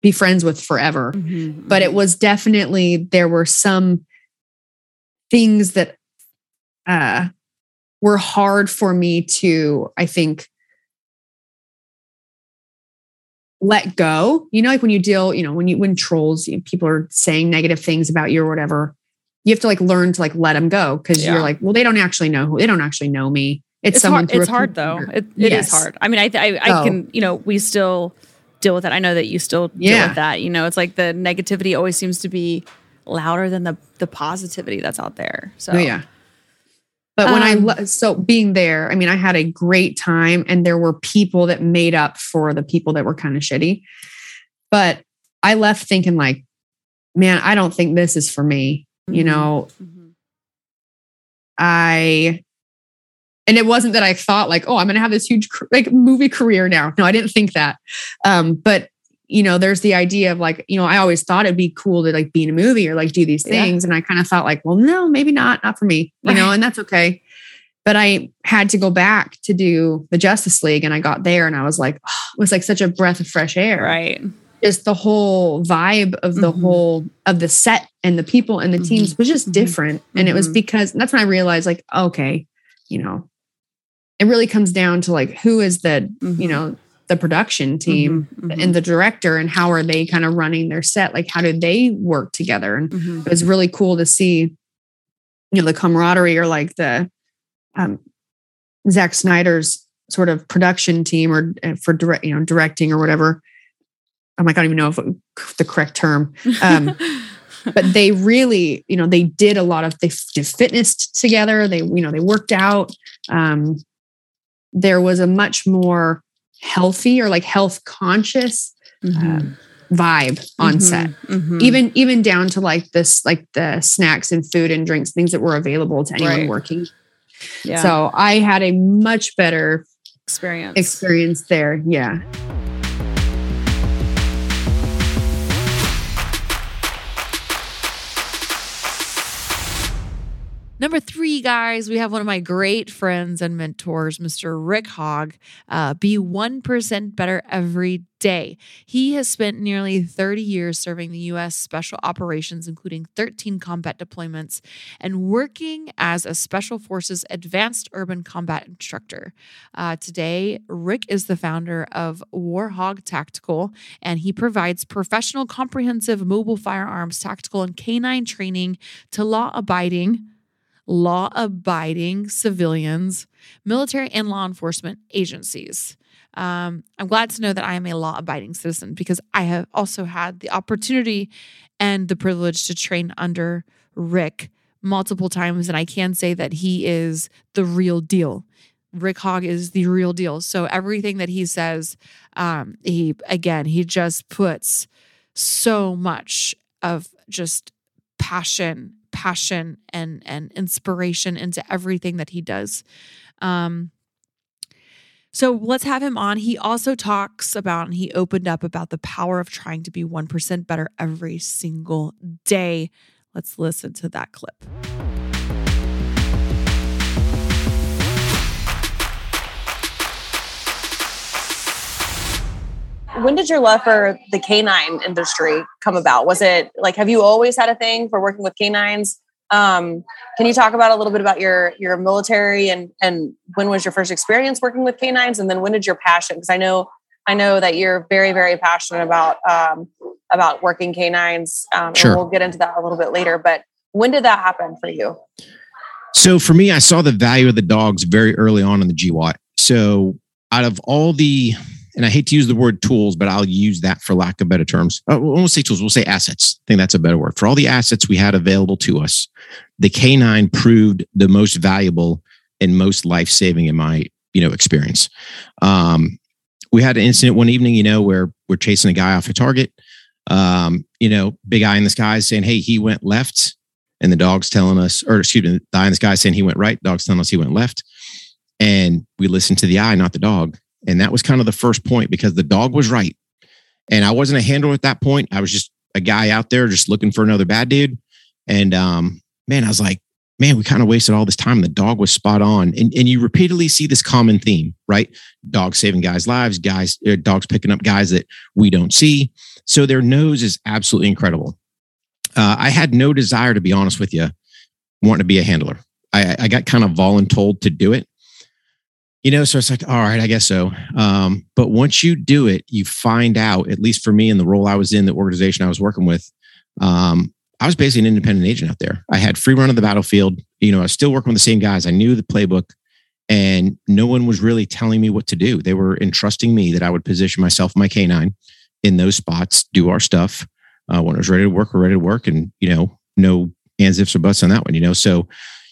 Speaker 5: be friends with forever.
Speaker 2: Mhm.
Speaker 5: But it was definitely there were some things that uh were hard for me to, I think, let go. You know, like when you deal, you know, when you when trolls, you know, people are saying negative things about you or whatever, you have to like learn to like let them go because
Speaker 2: Yeah.
Speaker 5: you're like, well, they don't actually know who they don't actually know me. It's,
Speaker 2: it's
Speaker 5: someone
Speaker 2: hard. It's hard though. It, it is
Speaker 5: Yes.
Speaker 2: hard. I mean, I, I, I
Speaker 5: So-
Speaker 2: can, you know, we still deal with it. I know that you still deal
Speaker 5: Yeah.
Speaker 2: with that. You know, it's like the negativity always seems to be louder than the the positivity that's out there. So
Speaker 5: Oh, yeah. But when I
Speaker 2: Um,
Speaker 5: le- so being there, I mean, I had a great time, and there were people that made up for the people that were kind of shitty. But I left thinking like, man, I don't think this is for me. You
Speaker 2: Mhm.
Speaker 5: know,
Speaker 2: Mhm.
Speaker 5: I and it wasn't that I thought like, oh, I'm going to have this huge like movie career now. No, I didn't think that. Um, but you know, there's the idea of like, you know, I always thought it'd be cool to like be in a movie or like do these
Speaker 2: Yeah.
Speaker 5: things, and I kind of thought like, well, no, maybe not, not for me, you know, and that's okay. But I had to go back to do the Justice League, and I got there, and I was like, oh, it was like such a breath of fresh air
Speaker 2: right.
Speaker 5: just the whole vibe of the
Speaker 2: Mhm.
Speaker 5: whole of the set and the people and the teams was just
Speaker 2: Mhm.
Speaker 5: different and it was
Speaker 2: Mhm.
Speaker 5: because that's when i realized like okay you know it really comes down to like who is the you know the production team
Speaker 2: Mhm. Mhm.
Speaker 5: and the director and how are they kind of running their set like how do they work together and
Speaker 2: Mhm.
Speaker 5: it was really cool to see you know the camaraderie or like the um Zack Snyder's sort of production team or uh, for direct you know directing or whatever I'm like I don't even know if it, the correct term um (laughs) but they really you know they did a lot of they f- did fitness together they you know they worked out um there was a much more
Speaker 4: healthy or like health conscious um, vibe on
Speaker 5: Mhm.
Speaker 4: set.
Speaker 5: Mhm.
Speaker 4: Even even down to like this like the snacks and food and drinks, things that were available to anyone
Speaker 5: Right.
Speaker 4: working.
Speaker 5: yeah.
Speaker 4: So I had a much better
Speaker 5: experience.
Speaker 4: experience there. Yeah.
Speaker 2: Number three, guys, we have one of my great friends and mentors, Mr. Rick Hogg. Uh, be 1% better every day. He has spent nearly 30 years serving the U.S. Special Operations, including 13 combat deployments, and working as a Special Forces Advanced Urban Combat Instructor. Uh, today, Rick is the founder of Warhog Tactical, and he provides professional, comprehensive mobile firearms, tactical, and canine training to law abiding law abiding civilians, military, and law enforcement agencies. Um, I'm glad to know that I am a law abiding citizen because I have also had the opportunity and the privilege to train under Rick multiple times. And I can say that he is the real deal. Rick Hogg is the real deal. So everything that he says, um, he again, he just puts so much of just passion passion and and inspiration into everything that he does. Um so let's have him on. He also talks about and he opened up about the power of trying to be 1% better every single day. Let's listen to that clip
Speaker 11: when did your love for the canine industry come about? Was it like have you always had a thing for working with canines? Um, can you talk about a little bit about your your military and and when was your first experience working with canines, and then when did your passion? Because I know I know that you're very very passionate about um, about working canines. Um,
Speaker 12: Sure.
Speaker 11: And we'll get into that a little bit later. But when did that happen for you?
Speaker 12: So for me, I saw the value of the dogs very early on in the GWOT. So out of all the, and I hate to use the word tools, but I'll use that for lack of better terms. Uh, we won't say tools, we'll say assets. I think that's a better word. For all the assets we had available to us, the K9 proved the most valuable and most life saving in my you know experience. Um, we had an incident one evening, you know, where we're chasing a guy off a target. Um, you know, big eye in the sky saying, "Hey, he went left," and the dog's telling us, or excuse me, the eye in the sky saying he went right. Dog's telling us he went left, and we listened to the eye, not the dog. And that was kind of the first point because the dog was right, and I wasn't a handler at that point. I was just a guy out there just looking for another bad dude. And um, man, I was like, man, we kind of wasted all this time. The dog was spot on. And, and you repeatedly see this common theme, right? Dogs saving guys' lives, guys, uh, dogs picking up guys that we don't see. So their nose is absolutely incredible. Uh, I had no desire, to be honest with you, wanting to be a handler. I, I got kind of voluntold to do it. You know, so it's like, all right, I guess so. Um, but once you do it, you find out, at least for me in the role I was in, the organization I was working with, um, I was basically an independent agent out there. I had free run of the battlefield. You know, I was still working with the same guys. I knew the playbook and no one was really telling me what to do. They were entrusting me that I would position myself, my canine in those spots, do our stuff. Uh, when I was ready to work, we're ready to work. And, you know, no ands, ifs, or buts on that one, you know? So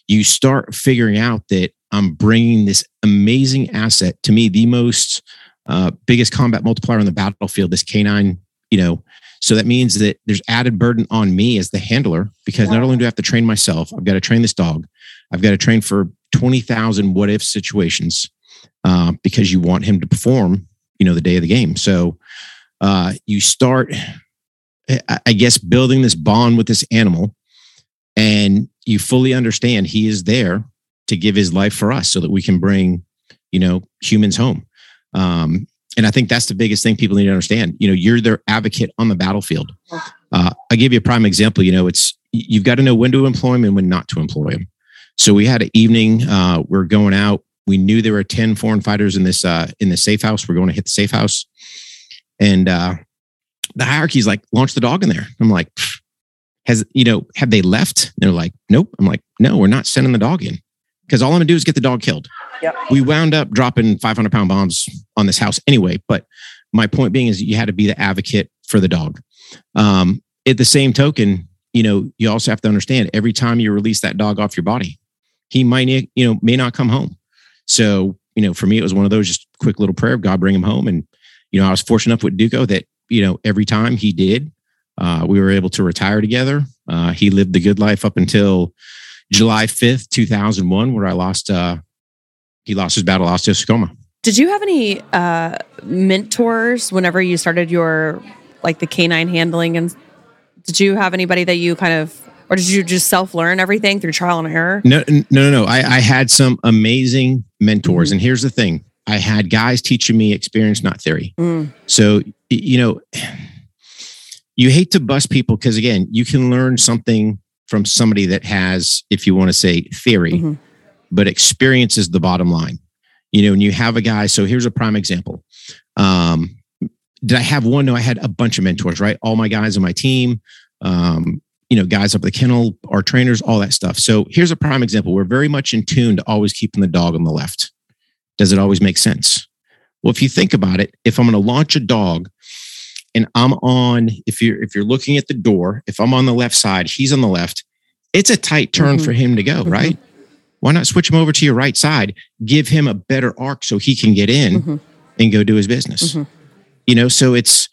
Speaker 12: you start figuring out that I'm bringing this amazing asset to me, the most uh, biggest combat multiplier on the battlefield, this canine, you know, so that means that there's added burden on me as the handler because not only do I have to train myself, I've got to train this dog. I've got to train for 20,000 what if situations uh, because you want him to perform, you know, the day of the game. So uh, you start, I- I guess, building this bond with this animal and you fully understand he is there to give his life for us so that we can bring, you know, humans home. Um, and I think that's the biggest thing people need to understand. You know, you're their advocate on the battlefield. Uh, I give you a prime example. You know, it's you've got to know when to employ him and when not to employ him. So we had an evening. Uh, we're going out. We knew there were ten foreign fighters in this uh, in the safe house. We're going to hit the safe house, and uh, the hierarchy's like launch the dog in there. I'm like, "Pfft, has you know have they left? They're like, nope. I'm like, no, we're not sending the dog in because all I'm gonna do is get the dog killed
Speaker 11: Yep.
Speaker 12: we wound up dropping 500 pound bombs on this house anyway. But my point being is you had to be the advocate for the dog. Um, at the same token, you know, you also have to understand every time you release that dog off your body, he might, you know, may not come home. So you know, for me, it was one of those just quick little prayer, of God bring him home. And, you know, I was fortunate enough with Duco that, you know, every time he did, uh, we were able to retire together. Uh, he lived the good life up until July 5th, 2001, where I lost, uh, he lost his battle osteosarcoma.
Speaker 11: Did you have any uh, mentors whenever you started your like the canine handling and did you have anybody that you kind of or did you just self learn everything through trial and error?
Speaker 12: No, no, no, no. I, I had some amazing mentors, mm-hmm. and here's the thing: I had guys teaching me experience, not theory. Mm. So you know, you hate to bust people because again, you can learn something from somebody that has, if you want to say theory, mm-hmm. but experience is the bottom line. You know, when you have a guy. So here's a prime example. Um, did I have one? No, I had a bunch of mentors. Right, all my guys on my team. Um, you know, guys up at the kennel, our trainers, all that stuff. So here's a prime example. We're very much in tune to always keeping the dog on the left. Does it always make sense? Well, if you think about it, if I'm going to launch a dog and I'm on, if you're if you're looking at the door, if I'm on the left side, he's on the left, it's a tight turn mm-hmm. for him to go, mm-hmm. right? Why not switch him over to your right side, give him a better arc so he can get in mm-hmm. and go do his business. Mm-hmm. You know, so it's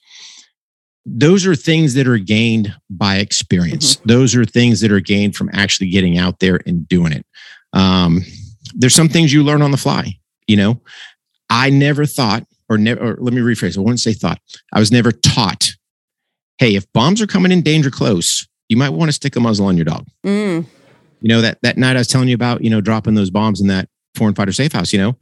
Speaker 12: those are things that are gained by experience. Mm-hmm. Those are things that are gained from actually getting out there and doing it. Um, there's some things you learn on the fly. You know, I never thought, or never, or let me rephrase. I wouldn't say thought. I was never taught. Hey, if bombs are coming in danger close, you might want to stick a muzzle on your dog. Mm. You know that that night I was telling you about, you know, dropping those bombs in that foreign fighter safe house. You know,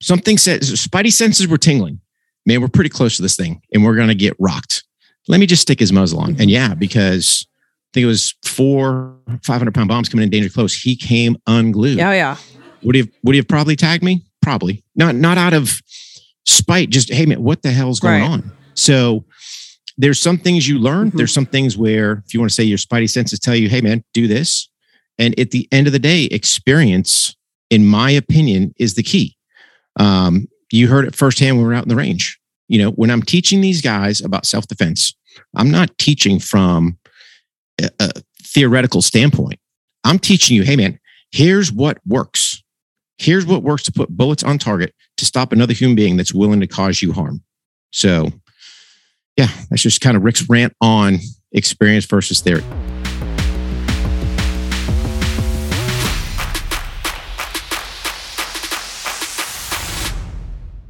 Speaker 12: something says Spidey senses were tingling man, we're pretty close to this thing and we're going to get rocked. Let me just stick his muzzle on. And yeah, because I think it was four, 500 pound bombs coming in danger close. He came unglued.
Speaker 11: Yeah. Yeah.
Speaker 12: Would he have, would he have probably tagged me? Probably not, not out of spite. Just, Hey man, what the hell's going right. on? So there's some things you learn. Mm-hmm. There's some things where if you want to say your spidey senses tell you, Hey man, do this. And at the end of the day, experience, in my opinion, is the key. Um, you heard it firsthand when we were out in the range. You know, when I'm teaching these guys about self defense, I'm not teaching from a, a theoretical standpoint. I'm teaching you, hey, man, here's what works. Here's what works to put bullets on target to stop another human being that's willing to cause you harm. So, yeah, that's just kind of Rick's rant on experience versus theory.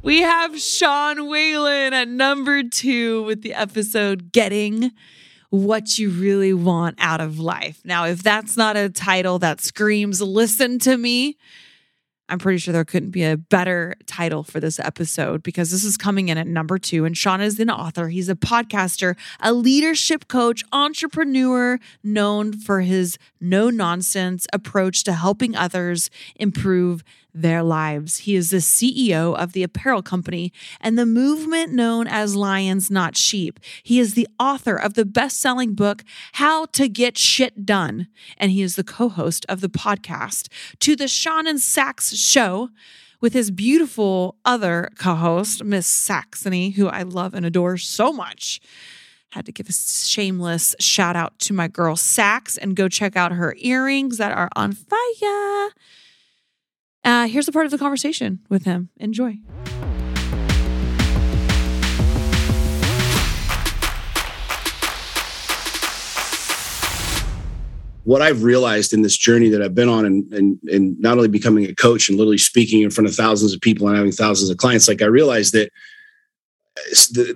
Speaker 2: We have Sean Whalen at number two with the episode Getting What You Really Want Out of Life. Now, if that's not a title that screams, listen to me, I'm pretty sure there couldn't be a better title for this episode because this is coming in at number two. And Sean is an author, he's a podcaster, a leadership coach, entrepreneur known for his no nonsense approach to helping others improve their lives. He is the CEO of the apparel company and the movement known as Lions Not Sheep. He is the author of the best selling book, How to Get Shit Done. And he is the co host of the podcast, To the Sean and Sax Show with his beautiful other co host, Miss Saxony, who I love and adore so much. Had to give a shameless shout out to my girl Sax and go check out her earrings that are on fire. Uh, here's a part of the conversation with him. Enjoy.
Speaker 13: What I've realized in this journey that I've been on, and, and, and not only becoming a coach and literally speaking in front of thousands of people and having thousands of clients, like I realized that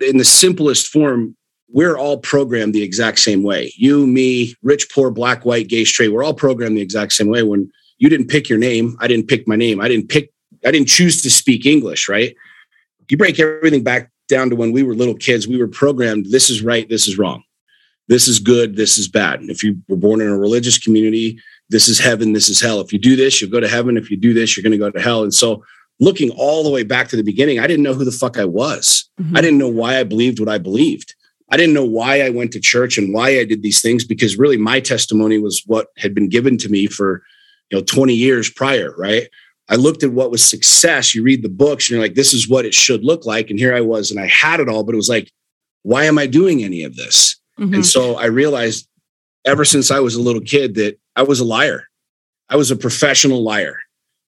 Speaker 13: in the simplest form, we're all programmed the exact same way. You, me, rich, poor, black, white, gay, straight, we're all programmed the exact same way. When you didn't pick your name. I didn't pick my name. I didn't pick, I didn't choose to speak English, right? You break everything back down to when we were little kids, we were programmed this is right, this is wrong. This is good, this is bad. If you were born in a religious community, this is heaven, this is hell. If you do this, you'll go to heaven. If you do this, you're going to go to hell. And so, looking all the way back to the beginning, I didn't know who the fuck I was. Mm-hmm. I didn't know why I believed what I believed. I didn't know why I went to church and why I did these things because really my testimony was what had been given to me for you know 20 years prior right i looked at what was success you read the books and you're like this is what it should look like and here i was and i had it all but it was like why am i doing any of this mm-hmm. and so i realized ever since i was a little kid that i was a liar i was a professional liar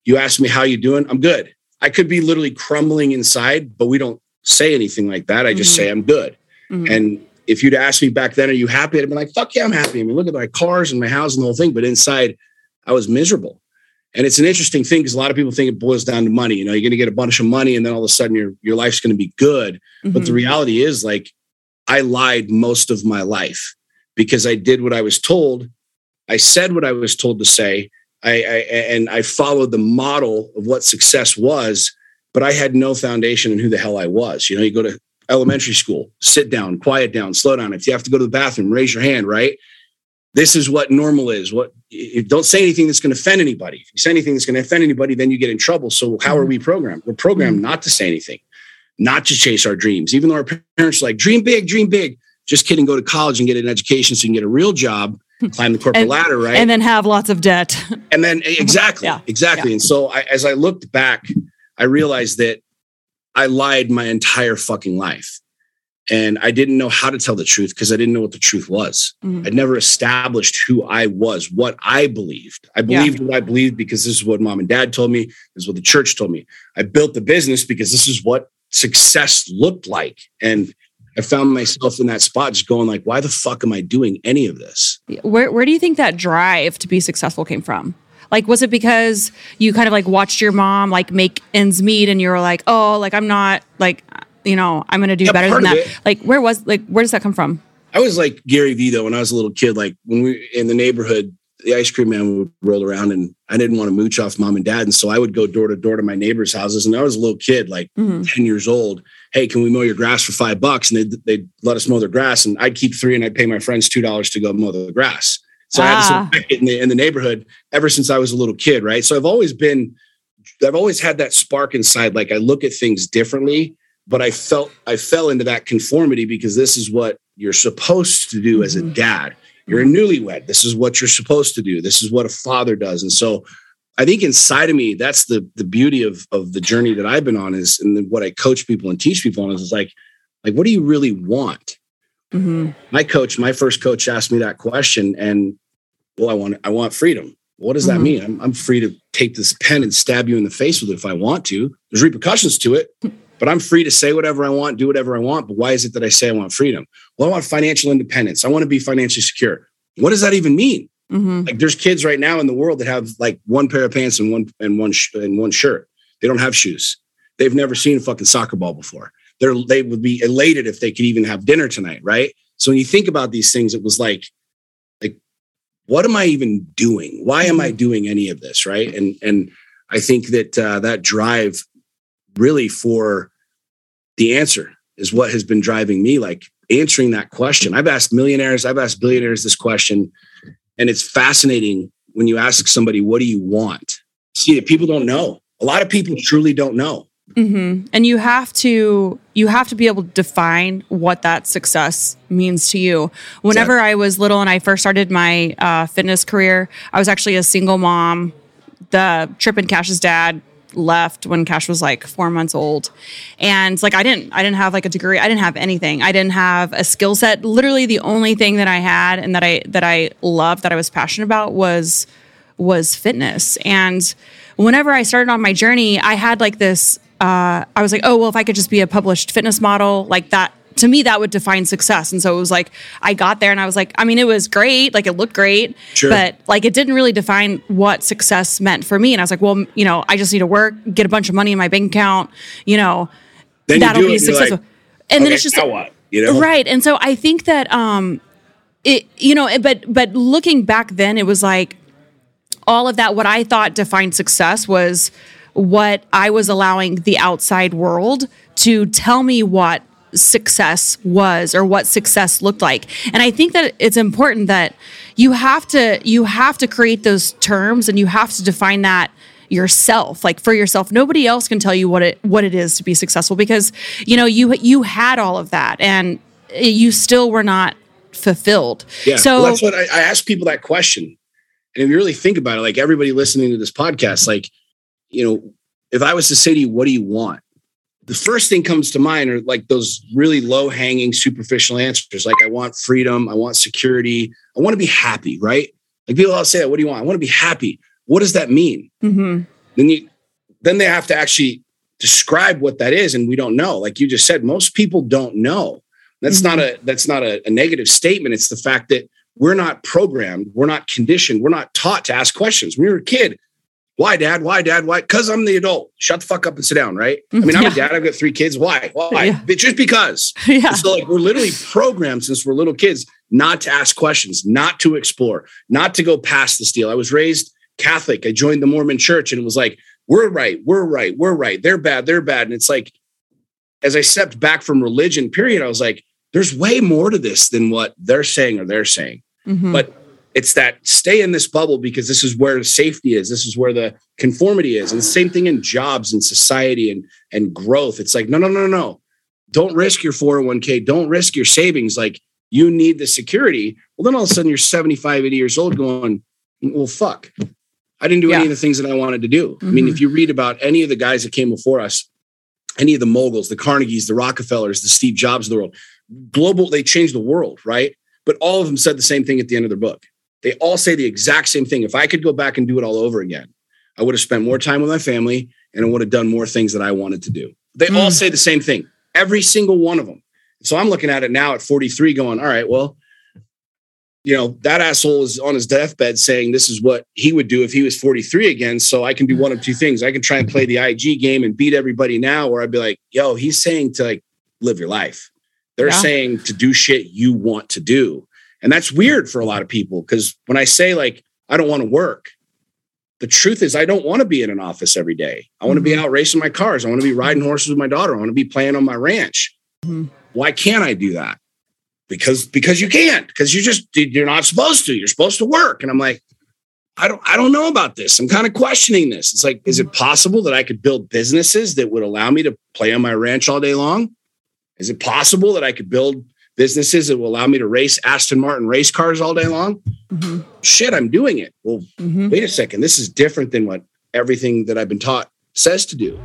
Speaker 13: you ask me how you doing i'm good I could be literally crumbling inside, but we don't say anything like that. I just
Speaker 2: Mhm.
Speaker 13: say I'm good.
Speaker 2: Mhm.
Speaker 13: And if you'd asked me back then, are you happy? I'd be like, fuck yeah, I'm happy. I mean, look at my cars and my house and the whole thing. But inside, I was miserable. And it's an interesting thing because a lot of people think it boils down to money. You know, you're going to get a bunch of money and then all of a sudden your, your life's going to be good. But the
Speaker 2: Mhm.
Speaker 13: reality is, like, I lied most of my life because I did what I was told. I said what I was told to say. I, I and I followed the model of what success was, but I had no foundation in who the hell I was. You know, you go to elementary school, sit down, quiet down, slow down. If you have to go to the bathroom, raise your hand, right? This is what normal is. What don't say anything that's going to offend anybody. If you say anything that's going to offend anybody, then you get in trouble. So how are mm-hmm. we programmed? We're programmed mm-hmm. not to say anything, not to chase our dreams. Even though our parents are like, dream big, dream big. Just kidding, go to college and get an education so you can get a real job, hmm. climb the corporate
Speaker 2: And-
Speaker 13: ladder, right?
Speaker 2: And then have lots of debt. (laughs)
Speaker 13: And then mm-hmm. exactly,
Speaker 2: Yeah.
Speaker 13: exactly. And so I, as I looked back, I realized that I lied my entire fucking life. And I didn't know how to tell the truth because I didn't know what the truth was.
Speaker 2: Mhm.
Speaker 13: I'd never established who I was, what I believed. I
Speaker 2: Yeah.
Speaker 13: believed what I believed because this is what mom and dad told me. This is what the church told me. I built the business because this is what success looked like. And I found myself in that spot just going like, why the fuck am I doing any of this?
Speaker 2: Where where do you think that drive to be successful came from? Like, was it because you kind of like watched your mom like make ends meet, and you were like, oh, like I'm not like, you know, I'm gonna do
Speaker 13: Yeah,
Speaker 2: better than that. Like, where was like where does that come from?
Speaker 13: I was like Gary Vee though when I was a little kid. Like when we in the neighborhood, the ice cream man would roll around, and I didn't want to mooch off mom and dad, and so I would go door to door to my neighbors' houses. And I was a little kid, like
Speaker 2: Mhm.
Speaker 13: ten years old. Hey, can we mow your grass for five bucks? And they they let us mow their grass, and I'd keep three, and I'd pay my friends two dollars to go mow the grass. So I had this
Speaker 2: Ah.
Speaker 13: in the in the neighborhood ever since I was a little kid, right? So I've always been, I've always had that spark inside. Like I look at things differently, but I felt I fell into that conformity because this is what you're supposed to do as a dad. You're a newlywed. This is what you're supposed to do. This is what a father does. And so I think inside of me, that's the the beauty of of the journey that I've been on is and then what I coach people and teach people on is, is like, like what do you really want?
Speaker 2: Mm-hmm.
Speaker 13: My coach, my first coach asked me that question, and well, I want I want freedom. What does that
Speaker 2: Mhm.
Speaker 13: mean? I'm, I'm free to take this pen and stab you in the face with it if I want to. There's repercussions to it, (laughs) but I'm free to say whatever I want, do whatever I want. But why is it that I say I want freedom? Well, I want financial independence. I want to be financially secure. What does that even mean?
Speaker 2: Mm-hmm.
Speaker 13: Like there's kids right now in the world that have like one pair of pants and one and one sh- and one shirt. They don't have shoes. They've never seen a fucking soccer ball before. They're they would be elated if they could even have dinner tonight, right? So when you think about these things, it was like, like, what am I even doing? Why am I doing any of this, right? And and I think that uh, that drive really for the answer is what has been driving me, like answering that question. I've asked millionaires, I've asked billionaires this question, and it's fascinating when you ask somebody, "What do you want?" See, people don't know. A lot of people truly don't know.
Speaker 2: hmm And you have to you have to be able to define what that success means to you. Whenever I was little and I first started my uh, fitness career, I was actually a single mom. The Trip and Cash's dad left when Cash was like four months old, and like I didn't I didn't have like a degree. I didn't have anything. I didn't have a skill set. Literally, the only thing that I had and that I that I loved that I was passionate about was was fitness. And whenever I started on my journey, I had like this, uh, I was like, oh, well, if I could just be a published fitness model, like that, to me, that would define success. And so it was like, I got there and I was like, I mean, it was great. Like it looked great,
Speaker 13: Sure.
Speaker 2: but like it didn't really define what success meant for me. And I was like, well, you know, I just need to work, get a bunch of money in my bank account, you know,
Speaker 13: Then
Speaker 2: that'll
Speaker 13: do
Speaker 2: be
Speaker 13: it,
Speaker 2: successful.
Speaker 13: like,
Speaker 2: and then it's just
Speaker 13: what? You know,
Speaker 2: right and so i think that um it you know but but looking back then it was like all of that what i thought defined success was what i was allowing the outside world to tell me what success was or what success looked like and i think that it's important that you have to you have to create those terms and you have to define that yourself like for yourself nobody else can tell you what it what it is to be successful because you know you you had all of that and you still were not fulfilled
Speaker 13: Yeah.
Speaker 2: so
Speaker 13: well, that's what I, I ask people that question. And if you really think about it, like everybody listening to this podcast, like, you know, if I was to say to you, what do you want? The first thing comes to mind are like those really low hanging, superficial answers. Like, I want freedom. I want security. I want to be happy, right? Like people all say, that what do you want? I want to be happy. What does that mean?
Speaker 2: mhm.
Speaker 13: Then you, then they have to actually describe what that is and we don't know like you just said most people don't know that's not a that's not a, a negative statement it's the fact that we're not programmed we're not conditioned we're not taught to ask questions when we were a kid why dad? Why dad? Why? Because i'm the adult. Shut the fuck up and sit down right? I mean i'm a (laughs) dad. I've got three kids. Why? Why?
Speaker 5: Yeah.
Speaker 13: Just because. (laughs)
Speaker 5: Yeah.
Speaker 13: so like we're literally programmed since we're little kids not to ask questions not to explore not to go past the steal i was raised catholic. I joined the mormon church and it was like we're right we're right we're right. They're bad they're bad. And it's like as i stepped back from religion period i was like there's way more to this than what they're saying or they're saying.
Speaker 5: Mhm.
Speaker 13: but it's that stay in this bubble because this is where the safety is. This is where the conformity is. And the same thing in jobs and society and and growth. It's like no no no no. Don't risk your 401k don't risk your savings. Like you need the security. Well then all of a sudden you're 75 80 years old going well fuck. I didn't do any of the things that i wanted to do. I mean
Speaker 5: Mhm.
Speaker 13: if you read about any of the guys that came before us any of the moguls the carnegies the rockefellers the steve jobs of the world global they changed the world right? But all of them said the same thing at the end of their book they all say the exact same thing. If i could go back and do it all over again i would have spent more time with my family and i would have done more things that i wanted to do. They hmm. all say the same thing every single one of them so i'm looking at it now at 43 going all right well you know that asshole is on his deathbed saying this is what he would do if he was 43 again so i can do one of two things. I can try and play the ig game and beat everybody now or i'd be like yo he's saying to like live your life. They're
Speaker 5: Yeah.
Speaker 13: saying to do shit you want to do and that's weird for a lot of people because when i say like i don't want to work the truth is i don't want to be in an office every day. I want to be mm-hmm. out racing my cars. I want to be riding horses with my daughter. I want to be playing on my ranch. Mm-hmm. Why can't i do that? Because because you can't because you just you're not supposed to. You're supposed to work. And i'm like i don't i don't know about this. I'm kind of questioning this. It's like is it mm-hmm. possible that i could build businesses that would allow me to play on my ranch all day long? Is it possible that i could build businesses that will allow me to race aston martin race cars all day long
Speaker 5: Mhm.
Speaker 13: shit i'm doing it well
Speaker 5: Mhm.
Speaker 13: wait a second this is different than what everything that i've been taught says to do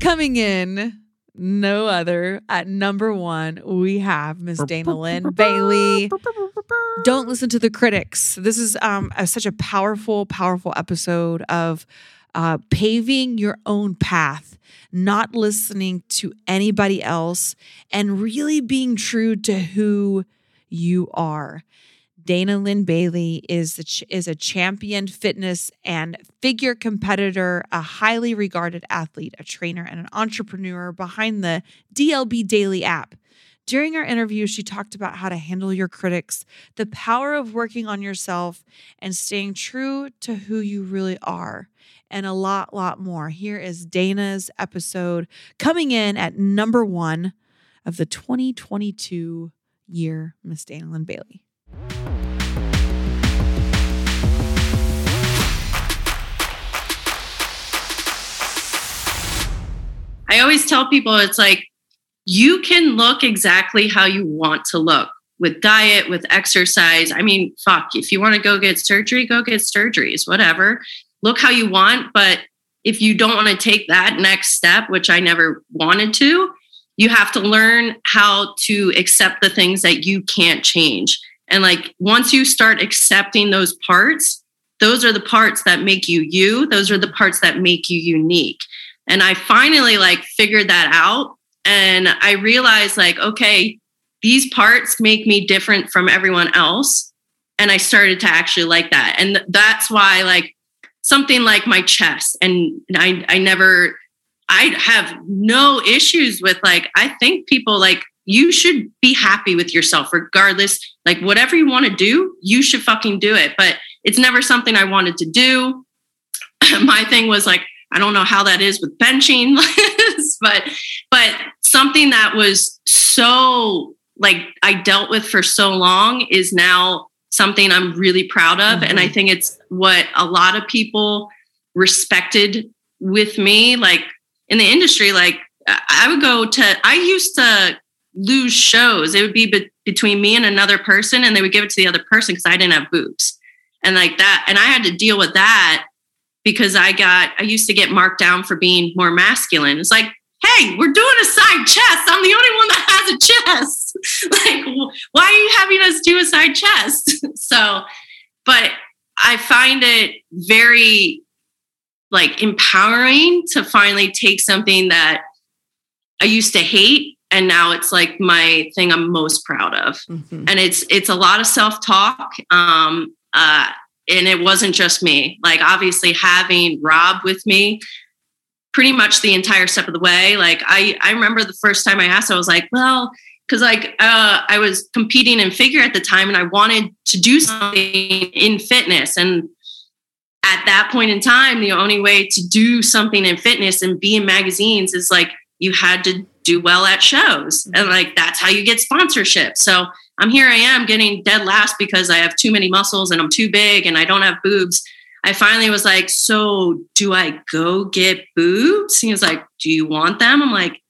Speaker 2: Coming in, no other at number one, we have Miss Dana Lynn Bailey. Don't listen to the critics. This is um a, such a powerful, powerful episode of uh, paving your own path, not listening to anybody else, and really being true to who you are. Dana Lynn Bailey is the ch- is a champion fitness and figure competitor, a highly regarded athlete, a trainer, and an entrepreneur behind the DLB Daily app. During our interview, she talked about how to handle your critics, the power of working on yourself, and staying true to who you really are, and a lot, lot more. Here is Dana's episode coming in at number one of the 2022 year, Miss Dana Lynn Bailey.
Speaker 14: I always tell people it's like you can look exactly how you want to look with diet, with exercise. I mean, fuck, if you want to go get surgery, go get surgeries, whatever. Look how you want. But if you don't want to take that next step, which I never wanted to, you have to learn how to accept the things that you can't change. And like once you start accepting those parts, those are the parts that make you you. Those are the parts that make you unique. And I finally like figured that out. And I realized like, okay, these parts make me different from everyone else. And I started to actually like that. And that's why like something like my chest and I, I never, I have no issues with like, I think people like, you should be happy with yourself regardless. Like whatever you want to do, you should fucking do it. But it's never something I wanted to do. (laughs) my thing was like, I don't know how that is with benching, (laughs) but but something that was so like I dealt with for so long is now something I'm really proud of. And I mm-hmm. think it's what a lot of people respected with me. Like in the industry, like I would go to, I used to lose shows. It would be be- between me and another person, and they would give it to the other person because I didn't have boobs. And like that, and I had to deal with that because I got, I used to get marked down for being more masculine. It's like, hey, we're doing a side chest. I'm the only one that has a chest. (laughs) like, why are you having us do a side chest? (laughs) so, but I find it very like empowering to finally take something that I used to hate and now it's like my thing I'm most proud of. Mm-hmm. And it's it's a lot of self-talk. Um uh and it wasn't just me. Like obviously having Rob with me pretty much the entire step of the way. Like I I remember the first time I asked I was like, well, because like uh, I was competing in figure at the time and I wanted to do something in fitness. And at that point in time the only way to do something in fitness and be in magazines is like you had to do well at shows. And like that's how you get sponsorship. So i'm here i am getting dead last because i have too many muscles and i'm too big and i don't have boobs i finally was like so do i go get boobs he was like do you want them i'm like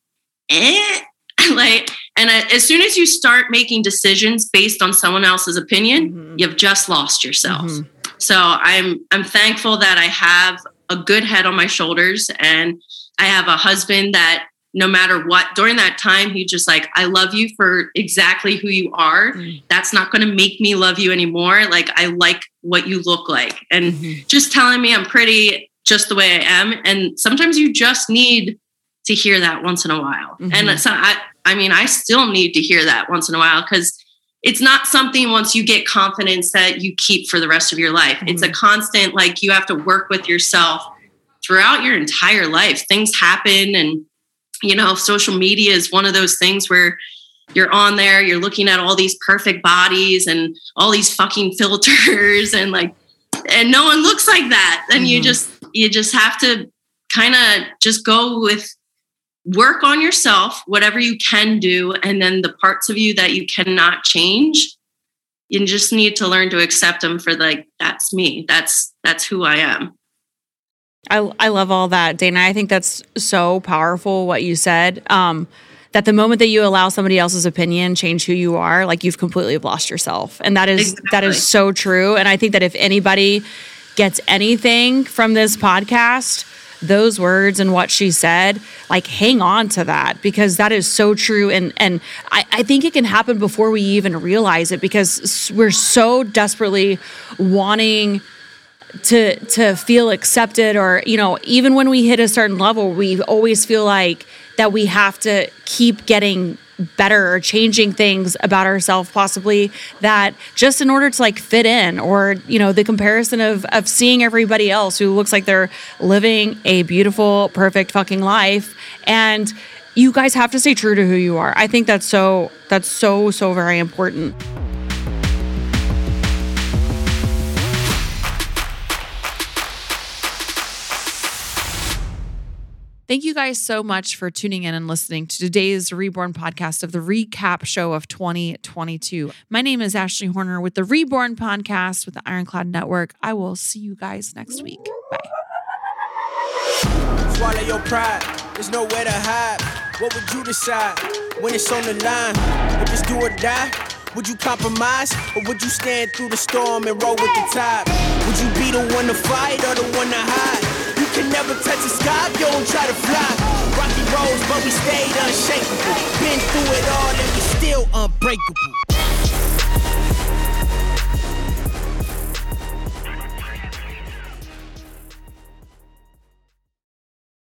Speaker 14: eh (laughs) like and as soon as you start making decisions based on someone else's opinion mm-hmm. you've just lost yourself mm-hmm. so i'm i'm thankful that i have a good head on my shoulders and i have a husband that no matter what during that time he just like i love you for exactly who you are mm-hmm. that's not going to make me love you anymore like i like what you look like and mm-hmm. just telling me i'm pretty just the way i am and sometimes you just need to hear that once in a while mm-hmm. and so i i mean i still need to hear that once in a while because it's not something once you get confidence that you keep for the rest of your life it's a mm-hmm. constant like you have to work with yourself throughout your entire life things happen and you know, social media is one of those things where you're on there, you're looking at all these perfect bodies and all these fucking (laughs) filters and like and no one looks like that. And mm-hmm. you just you just have to kind of just go with work on yourself, whatever you can do, and then the parts of you that you cannot change, you just need to learn to accept them for like that's me. That's that's who I am.
Speaker 2: I I love all that, Dana. I think that's so powerful what you said. Um, that the moment that you allow somebody else's opinion change who you are, like you've completely lost yourself. And that is exactly. that is so true. And I think that if anybody gets anything from this podcast, those words and what she said, like hang on to that because that is so true. And and I, I think it can happen before we even realize it because we're so desperately wanting to to feel accepted or you know even when we hit a certain level we always feel like that we have to keep getting better or changing things about ourselves possibly that just in order to like fit in or you know the comparison of of seeing everybody else who looks like they're living a beautiful perfect fucking life. And you guys have to stay true to who you are. I think that's so that's so so very important Thank you guys so much for tuning in and listening to today's Reborn podcast of the recap show of 2022. My name is Ashley Horner with the Reborn podcast with the Ironclad Network. I will see you guys next week. Bye.
Speaker 1: Swallow your pride. There's nowhere to hide. What would you decide when it's on the line? Do or die? Would you compromise or would you stand through the storm and roll with the tide? Would you be the one to fight or the one to hide? Can never touch the sky you don't try to fly. Rocky roads, but we stayed unshakable. Been through it all and we still unbreakable.